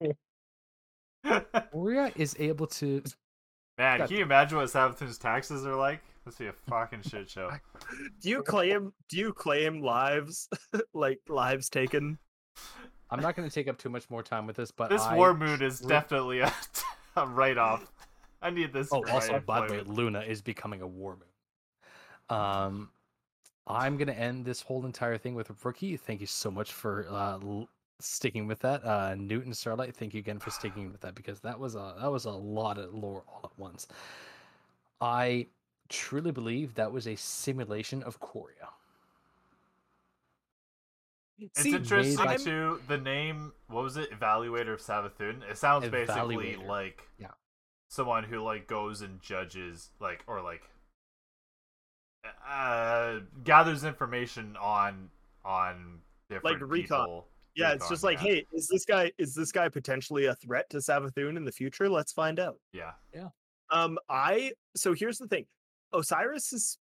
Quria is able to. Man, Got- can you imagine what Savathun's taxes are like? Must be a fucking shit show. Do you claim do you claim lives like lives taken? I'm not going to take up too much more time with this, but This I war moon is definitely a, a write off. I need this. Oh, also, by the way. Luna is becoming a war moon. Um, I'm gonna end this whole entire thing with rookie. Thank you so much for uh, l- sticking with that. Uh, Newton Starlight, thank you again for sticking with that because that was a that was a lot of lore all at once. I truly believe that was a simulation of Quria. It's See, interesting I'm- too. The name, what was it? Evaluator of Savathun. It sounds basically like Yeah. someone who like goes and judges, like or like uh gathers information on on different recon. people. Yeah, it's just like, yeah. hey, is this guy is this guy potentially a threat to Savathun in the future? Let's find out. yeah, yeah. Um, I so here's the thing, Osiris is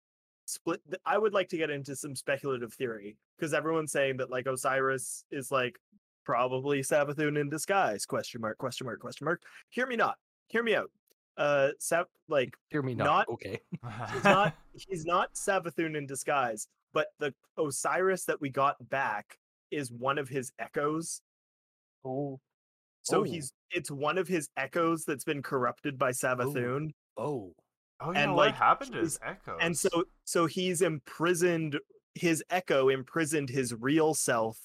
split. I would like to get into some speculative theory because everyone's saying that like Osiris is like probably Savathun in disguise? Question mark? Question mark? Question mark? Hear me not. Hear me out. Uh, Sav like Hear me not. Not- okay. he's not he's not Savathun in disguise, but the Osiris that we got back is one of his echoes. Oh, So Oh. he's it's one of his echoes that's been corrupted by Savathun. Oh. oh, you and, know like, what happened to his echo and so so he's imprisoned his echo imprisoned his real self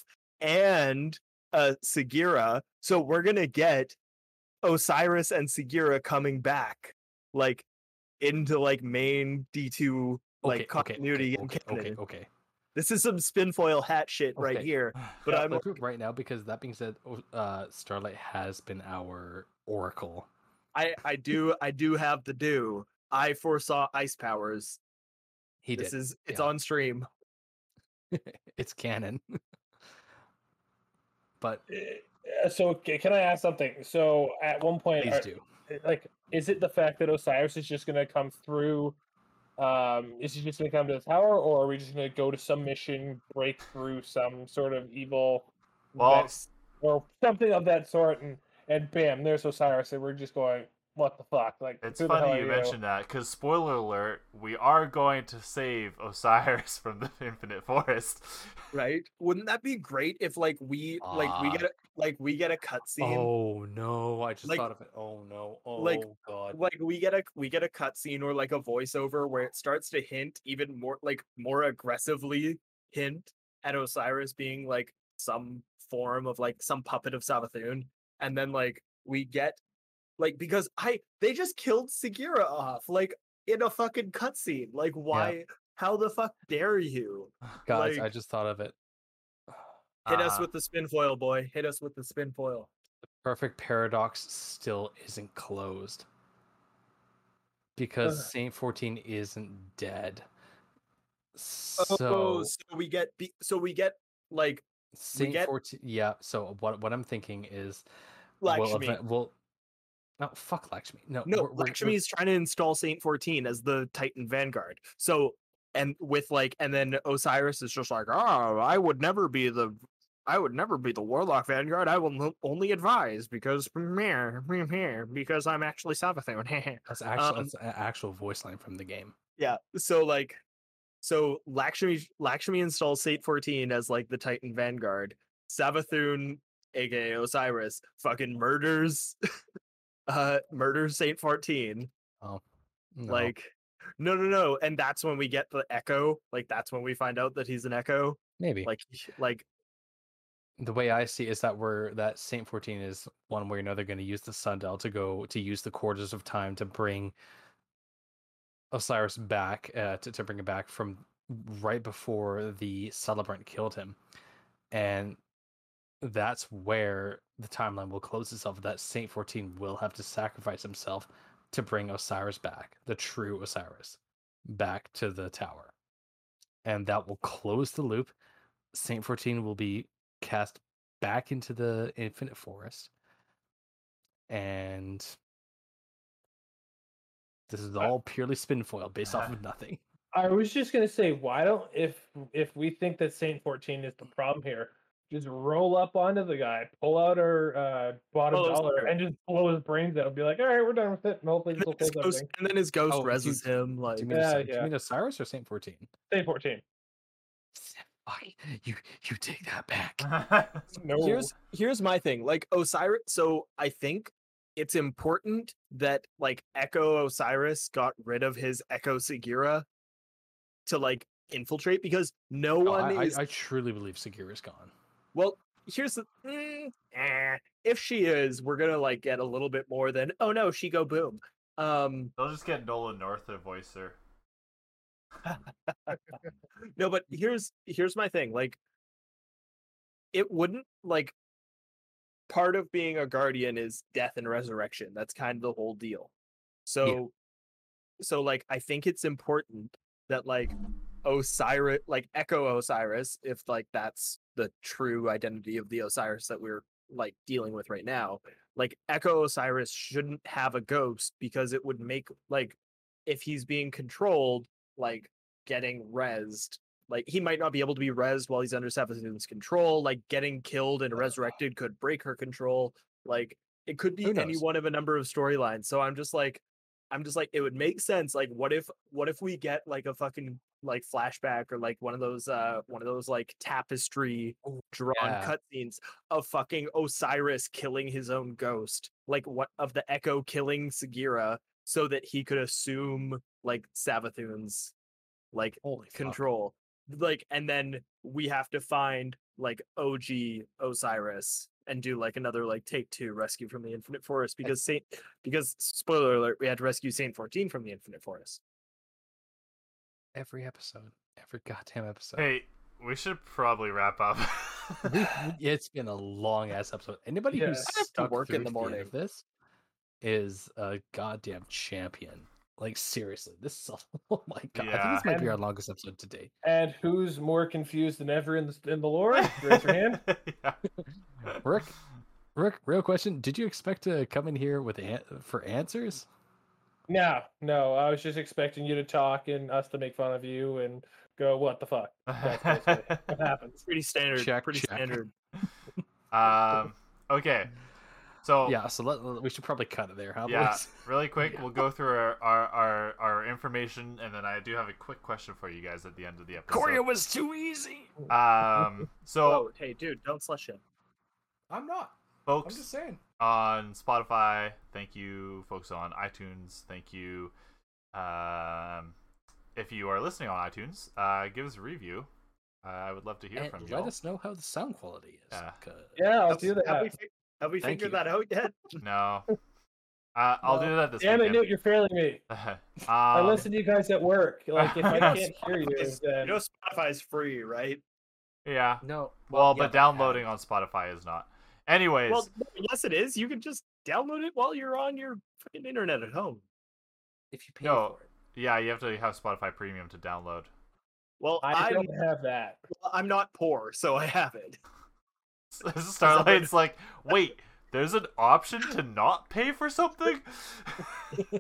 and uh Sagira. So we're gonna get Osiris and Sagira coming back like into like main D2 like okay, continuity okay, okay, okay, okay. This is some spinfoil hat shit right here. But Yeah, I'm it right now because that being said, uh, Starlight has been our oracle. I I do I do have the do. I foresaw ice powers. He did this did. is it's yeah. on stream. it's canon. but Uh, so can I ask something? So at one point, please are- do. like, is it the fact that Osiris is just gonna come through? Um, is he just gonna come to the tower, or are we just gonna go to some mission, break through some sort of evil, Well- vest or something of that sort, and and bam, there's Osiris, and we're just going, what the fuck? Like, It's who the hell funny you you? mentioned that because spoiler alert, we are going to save Osiris from the Infinite Forest. Right? Wouldn't that be great if like we like we Ah. get a like we get a cutscene Oh no! I just Like- thought of it. Oh no! Oh like- god! like we get a we get a cutscene or like a voiceover where it starts to hint even more like more aggressively hint at Osiris being like some form of like some puppet of Savathun, and then like we get like because I they just killed Sagira off like in a fucking cutscene. Like why? How the fuck dare you Guys, I just thought of it. hit us Uh, with the spin foil, boy? Hit us with the spin foil. The perfect Paradox still isn't closed because Ugh. Saint Fourteen isn't dead. Oh, So so we get be- so we get like Saint get- Fourteen, yeah. So what what I'm thinking is, Lakshmi. We'll, event- we'll no fuck Lakshmi. No, No, we're- we're- Lakshmi is trying to install Saint 14 as the Titan Vanguard. So, and with like, and then Osiris is just like, oh, I would never be the, I would never be the Warlock Vanguard. I will only advise because, because I'm actually Savathun. That's actual um, that's an actual voice line from the game. yeah. So like, so Lakshmi, Lakshmi installs Saint 14 as like the Titan Vanguard. Savathun, aka Osiris, fucking murders, uh, murders Saint 14. No. Like, no, no, no. And that's when we get the echo. Like, that's when we find out that he's an echo. maybe Like, like, the way I see it is that we're that Saint Fourteen is one way or another going to use the sundial to go to use the corridors of time to bring Osiris back uh, to to bring him back from right before the celebrant killed him, and that's where the timeline will close itself. That Saint Fourteen will have to sacrifice himself to bring Osiris back, the true Osiris, back to the tower, and that will close the loop. Saint Fourteen will be cast back into the infinite forest and this is all purely spin foil based off of nothing I was just gonna say, why don't if if we think that Saint Fourteen is the problem here, just roll up onto the guy, pull out our uh, bottom Blow dollar, and just blow his brains out. and Be like, all right, we're done with it. And hopefully and this then will his ghost, everything. and then his ghost Oh, reses him. do Like, you mean, Yeah, Osir- do yeah. you mean osiris or saint 14 Saint Fourteen. You you take that back No. here's here's my thing. Like Osiris. So I think it's important that like Echo Osiris got rid of his Echo Sagira to like infiltrate because no No, one I, is I, I truly believe Sagira's gone. Well, here's the mm, eh, if she is, we're gonna like get a little bit more than oh no, she go boom. Um They'll just get Nolan North to voice her. no, but here's here's my thing. Like it wouldn't like part of being a guardian is death and resurrection. That's kind of the whole deal. So so like I think it's important that like Osiris like Echo Osiris, if like that's the true identity of the Osiris that we're like dealing with right now, like Echo Osiris shouldn't have a ghost because it would make like if he's being controlled, like getting rezzed. Like he might not be able to be rezzed while he's under Savathun's control. Like getting killed and resurrected could break her control. Like it could be any one of a number of storylines. So I'm just like, I'm just like, it would make sense. Like, what if, what if we get like a fucking like flashback or like one of those, uh, one of those like tapestry drawn yeah. cutscenes of fucking Osiris killing his own ghost, like what of the Echo killing Sagira, so that he could assume like Savathun's like Holy fuck. control. Like, and then we have to find like OG Osiris and do like another like take two rescue from the Infinite Forest because Saint because spoiler alert, we had to rescue Saint 14 from the Infinite Forest. Every episode, every goddamn episode. Hey, we should probably wrap up. We- we- it's been a long ass episode. Anybody Yeah. Who's have to stuck work in through the to morning. of this is a goddamn champion. Like seriously, this is oh my god. I think this might be our longest episode to date. And who's more confused than ever in the in the lore? Raise your hand. yeah. Rick, Rick, real question: Did you expect to come in here with an- for answers? No, no. I was just expecting you to talk and us to make fun of you and go, "What the fuck?" That's what happens. Pretty standard. Check, pretty check. standard. um. Okay. So Yeah, so let, let- we should probably cut it there, huh? yeah, boys? really quick, we'll go through our, our our our information, and then I do have a quick question for you guys at the end of the episode. Quria was too easy. Um. So, Oh, hey, dude, don't slush him. I'm not. folks, I'm just saying. on Spotify. Thank you, folks on iTunes. Thank you. Um, if you are listening on iTunes, uh, give us a review. Uh, I would love to hear And from you. let all. us know how the sound quality is. Yeah. 'cause- Yeah, I'll do that. Have we, fi- have we Thank figured you. that out yet? No, uh, I'll No. do that this Damn it, weekend. Newt, you're failing me. I um, listen to you guys at work. Like if I can't hear you, Spotify's- then You know Spotify's free, right? yeah. No. Well, yeah, but downloading on Spotify is not. Anyways, Well, no, yes, it is. You can just download it while you're on your fucking internet at home. if you pay No. for it. yeah, you have to have Spotify Premium to download. Well, I I'm don't have that. I'm not poor, so I have it. Starlight's like, wait, there's an option to not pay for something.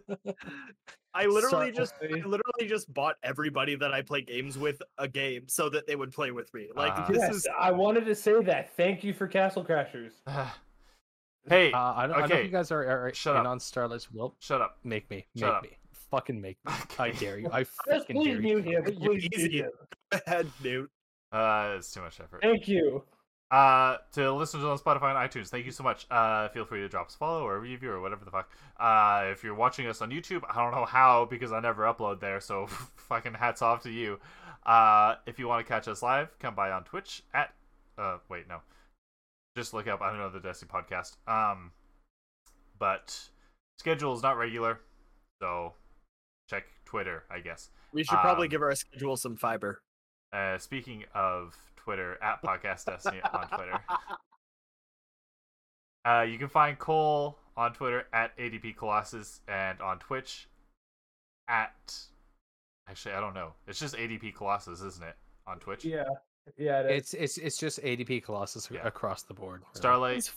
I literally Sorry. just I literally just bought everybody that I play games with a game so that they would play with me. Like Ah. this Yes, is I wanted to say that. Thank you for Castle Crashers. hey, Uh, I, don't, I know if okay, you guys are, are shut in up. on Starlight's will. shut up. Make me. Shut make up. me. Fucking make me. I dare you. I Yes, fucking please dare you. mute him. You're Please easy. mute him. Go ahead, Newt. Uh, it's too much effort. Thank you. Uh, to listeners on Spotify and iTunes, thank you so much. Uh, feel free to drop us a follow or a review or whatever the fuck. Uh, if you're watching us on YouTube, I don't know how because I never upload there, so fucking hats off to you. Uh, if you want to catch us live, come by on Twitch at. Uh, wait, no. Just look up I don't know the Destiny podcast. Um, but schedule is not regular, so check Twitter, I guess. We should probably Um, give our schedule some fiber. Uh, speaking of Twitter, at Podcast Destiny on Twitter. Uh, you can find Cole on Twitter at ADP Colossus and on Twitch at. Actually, I don't know. It's just ADP Colossus, isn't it? On Twitch. Yeah, yeah. It is. It's it's it's just ADP Colossus Yeah. across the board. really. Starlight. This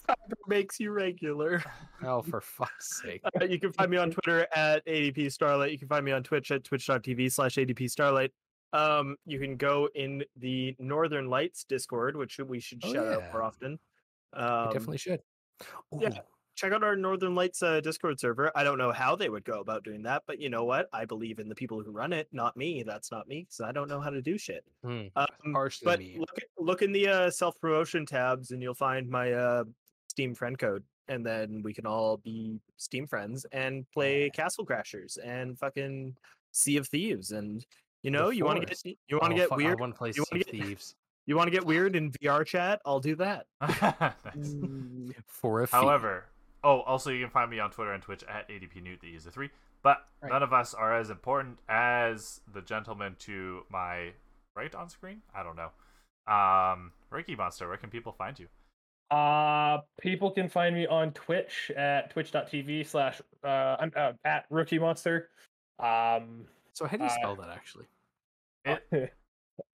makes you regular. Oh, for fuck's sake! Uh, you can find me on Twitter at ADP Starlight. You can find me on Twitch at twitch.tv slash ADP Starlight. Um, you can go in the Northern Lights Discord, which we should Oh, shout out more often. We Um, definitely should. yeah. Check out our Northern Lights uh, Discord server. I don't know how they would go about doing that, but you know what? I believe in the people who run it, not me. That's not me because I don't know how to do shit. hmm, Um, but look look in the uh, self promotion tabs, and you'll find my uh, Steam friend code, and then we can all be Steam friends and play Castle Crashers and fucking Sea of Thieves and You know, you want to get forest. you want to Oh, get fuck, weird. I want to play you wanna of get- Thieves You want to get weird in VR chat? I'll do that. Nice. for a fee. However, oh, also you can find me on Twitter and Twitch at ADP Newt, the user three. But Right. none of us are as important as the gentleman to my right on screen. I don't know. Um, Ricky Monster, where can people find you? Uh, people can find me on Twitch at twitch.tv slash uh, I'm, uh at Rookie Monster. Um, so how do you uh, spell that actually? It,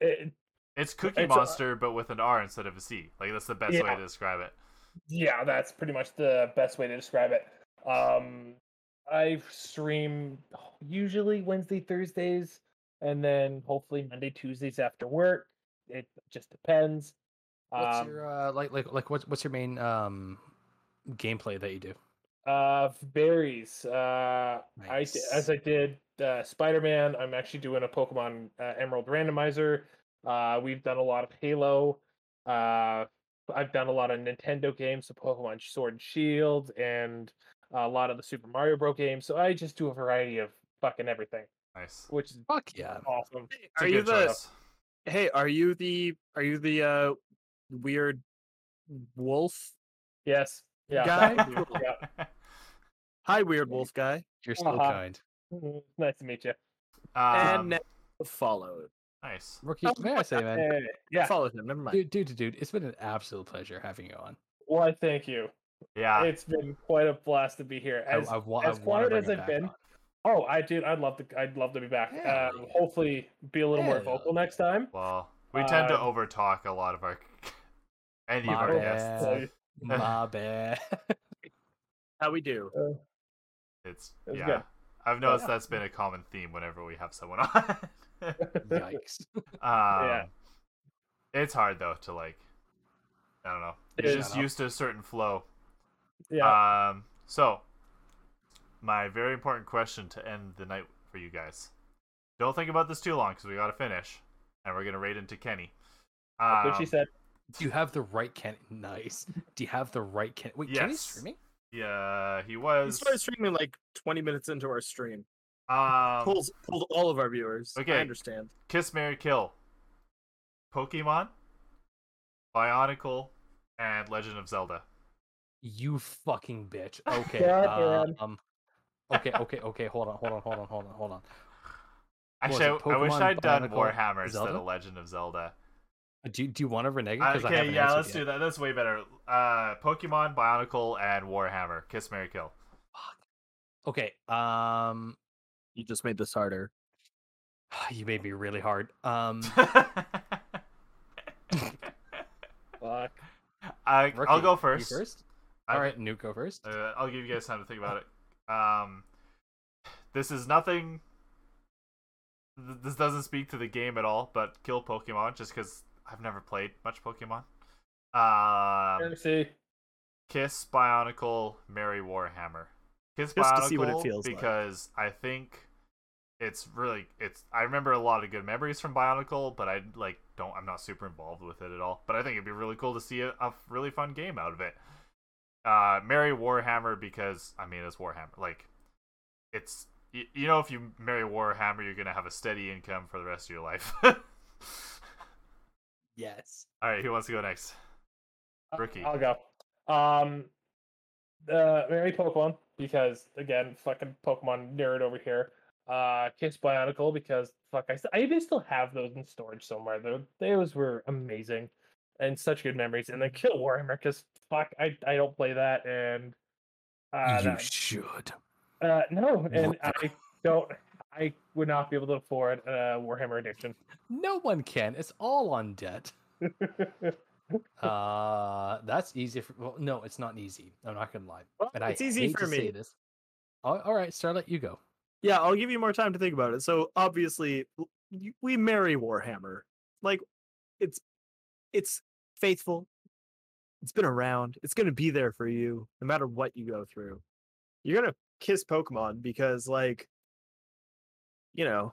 it, it's Cookie It's a- Monster, but with an R instead of a C. Like that's the best way to describe it. yeah, that's pretty much the best way to describe it. Um, I stream usually Wednesday, Thursdays, and then hopefully Monday, Tuesdays after work. It just depends. What's Um, your uh, like like like what's what's your main um gameplay that you do? Uh, berries. Uh, I d- as I did uh, Spider Man. I'm actually doing a Pokemon uh, Emerald randomizer. Uh, we've done a lot of Halo. Uh, I've done a lot of Nintendo games, so Pokemon Sword and Shield, and a lot of the Super Mario Bros. games. So I just do a variety of fucking everything, Nice. which is Fuck yeah. awesome. It's a Are you the choice. hey? Are you the are you the uh weird wolf Yes. Yeah. guy? Yeah. Hi, weird wolf guy. You're so Uh-huh. kind. Mhm. nice to meet you. and um, followed. nice. Rookie, Oh, may I say, man? Hey, yeah. Followed him. Never mind. Dude, dude, dude, it's been an absolute pleasure having you on. Why? Thank you. Yeah. It's been quite a blast to be here. I, As I, wa- as I wanna quiet bring as it I've back been, on. Oh, I did. I'd love to. I'd love to be back. Hell Um, hopefully, be a little more Hell vocal next time. Well, we tend to Um, overtalk a lot of our any of My our bad. guests. So, My bad. How we do? It's It was yeah. good. I've noticed Yeah. that's been a common theme whenever we have someone on. Yikes. um, It's hard though to like. I don't know. You're It just is. used to a certain flow. yeah. Um. So, my very important question to end the night for you guys. Don't think about this too long because we got to finish, and we're gonna raid into Kenny. That's what she Um, said. Do you have the right Kenny? Nice. Do you have the right Kenny? Wait, Kenny's Yes. streaming? Yeah, he We was. started streaming like 20 minutes into our stream. Um, Pulled pulled all of our viewers. okay. I understand. Kiss Mary Kill. Pokemon, Bionicle, and Legend of Zelda. You fucking bitch. Okay. God damn. um, okay, okay, okay. Hold on, hold on, hold on, hold on, hold on. Actually, it I, I wish Pokemon, I'd done Bionicle, Warhammer instead Zelda? of Legend of Zelda. Uh, Do you, do you want to renege? Uh, Because I okay, yeah, let's yet. do that. That's way better. Uh, Pokemon, Bionicle, and Warhammer. Kiss Mary Kill. Okay. Um, You just made this harder. you made me really hard. Um, Fuck. I, I'll Rookie, go you first. first. I All think- right, Nuke, go first. Uh, I'll give you guys time to think about it. Um, this is nothing. th- This doesn't speak to the game at all, but kill Pokemon just because I've never played much Pokemon. Um, See, Kiss Bionicle, Mary Warhammer. Kiss Just Bionicle to see what it feels like. because I think it's really it's. I remember a lot of good memories from Bionicle, but I like don't. I'm not super involved with it at all. But I think it'd be really cool to see a, a really fun game out of it. Uh, Mary Warhammer because I mean it's Warhammer. Like it's you, you know if you marry Warhammer, you're gonna have a steady income for the rest of your life. all Yes. All right, who wants to go next? Rookie. I'll go. Um, uh, Mary Pokemon because again, fucking Pokemon nerd over here. Uh, Kiss Bionicle because fuck, I, st- I may still have those in storage somewhere. Those those were amazing and such good memories. And then Kill Warhammer because fuck, I I don't play that and uh, you that- should. uh no, and I don't. I would not be able to afford a Warhammer Addiction. No one can. It's all on debt. Uh, that's easy. For, well, no, it's not easy. I'm not gonna lie. Well, And it's I easy for to say me. this. Oh, all right, Starlet, you go. Yeah, I'll give you more time to think about it. So obviously, we marry Warhammer. Like, it's it's faithful. It's been around. It's gonna be there for you, no matter what you go through. You're gonna kiss Pokemon because, like, you know,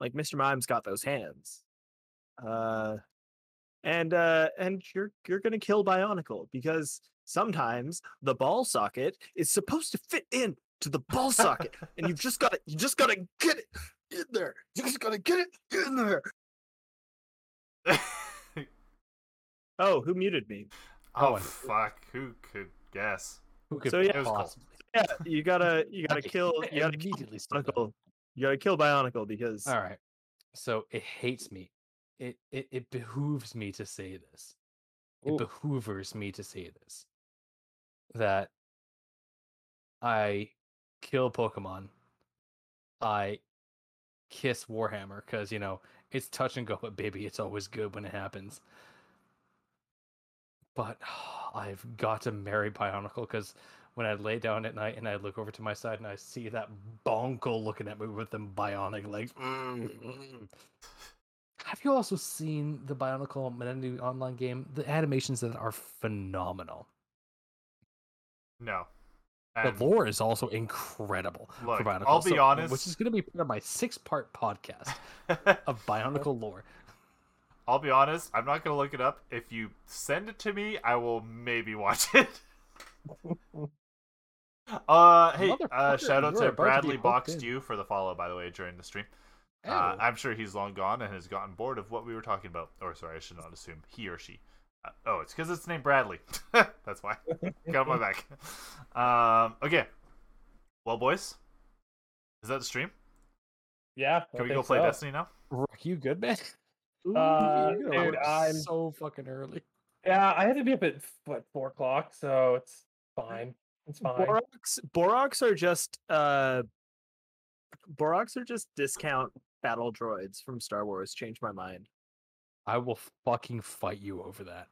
like Mr. Mime's got those hands. Uh, and uh, and you're you're gonna kill Bionicle because sometimes the ball socket is supposed to fit in to the ball socket, and you've just got to you just got to get it in there. You just gotta get it in there. Oh, who muted me? oh and- fuck! Who could guess? Who could So, yeah, it was cool. possibly? Yeah, you gotta you gotta kill you gotta immediately said that. Bionicle. You gotta kill Bionicle because All right. So it hates me. It it, it behooves me to say this. It Ooh. behoovers me to say this. That I kill Pokemon. I kiss Warhammer because you know it's touch and go, but baby, it's always good when it happens. But I've got to marry Bionicle because when I lay down at night and I look over to my side and I see that bonko looking at me with them bionic legs. mm, mm. Have you also seen the Bionicle Menendez online game? The animations that are phenomenal. No. The lore is also incredible look, for Bionicle. I'll be so- honest. which is going to be part of my six-part podcast of Bionicle lore. I'll be honest. I'm not gonna look it up. If you send it to me, I will maybe watch it. uh, hey, uh, shout out to about to be Bradley Boxed in. You for the follow, by the way, during the stream. Uh. I'm sure he's long gone and has gotten bored of what we were talking about. Or sorry, I should not assume he or she. Uh, oh, it's because it's named Bradley. That's why. Got my back. Um, okay. Well, boys, is that the stream? Yeah. I Can we go play so. Destiny now? Rook, you good, man? Uh, dude, I'm- so fucking early. Yeah, I had to be up at what four o'clock, so it's fine. It's fine. Bohroks Bohroks are just uh Bohroks are just discount battle droids from Star Wars. Change my mind. I will fucking fight you over that.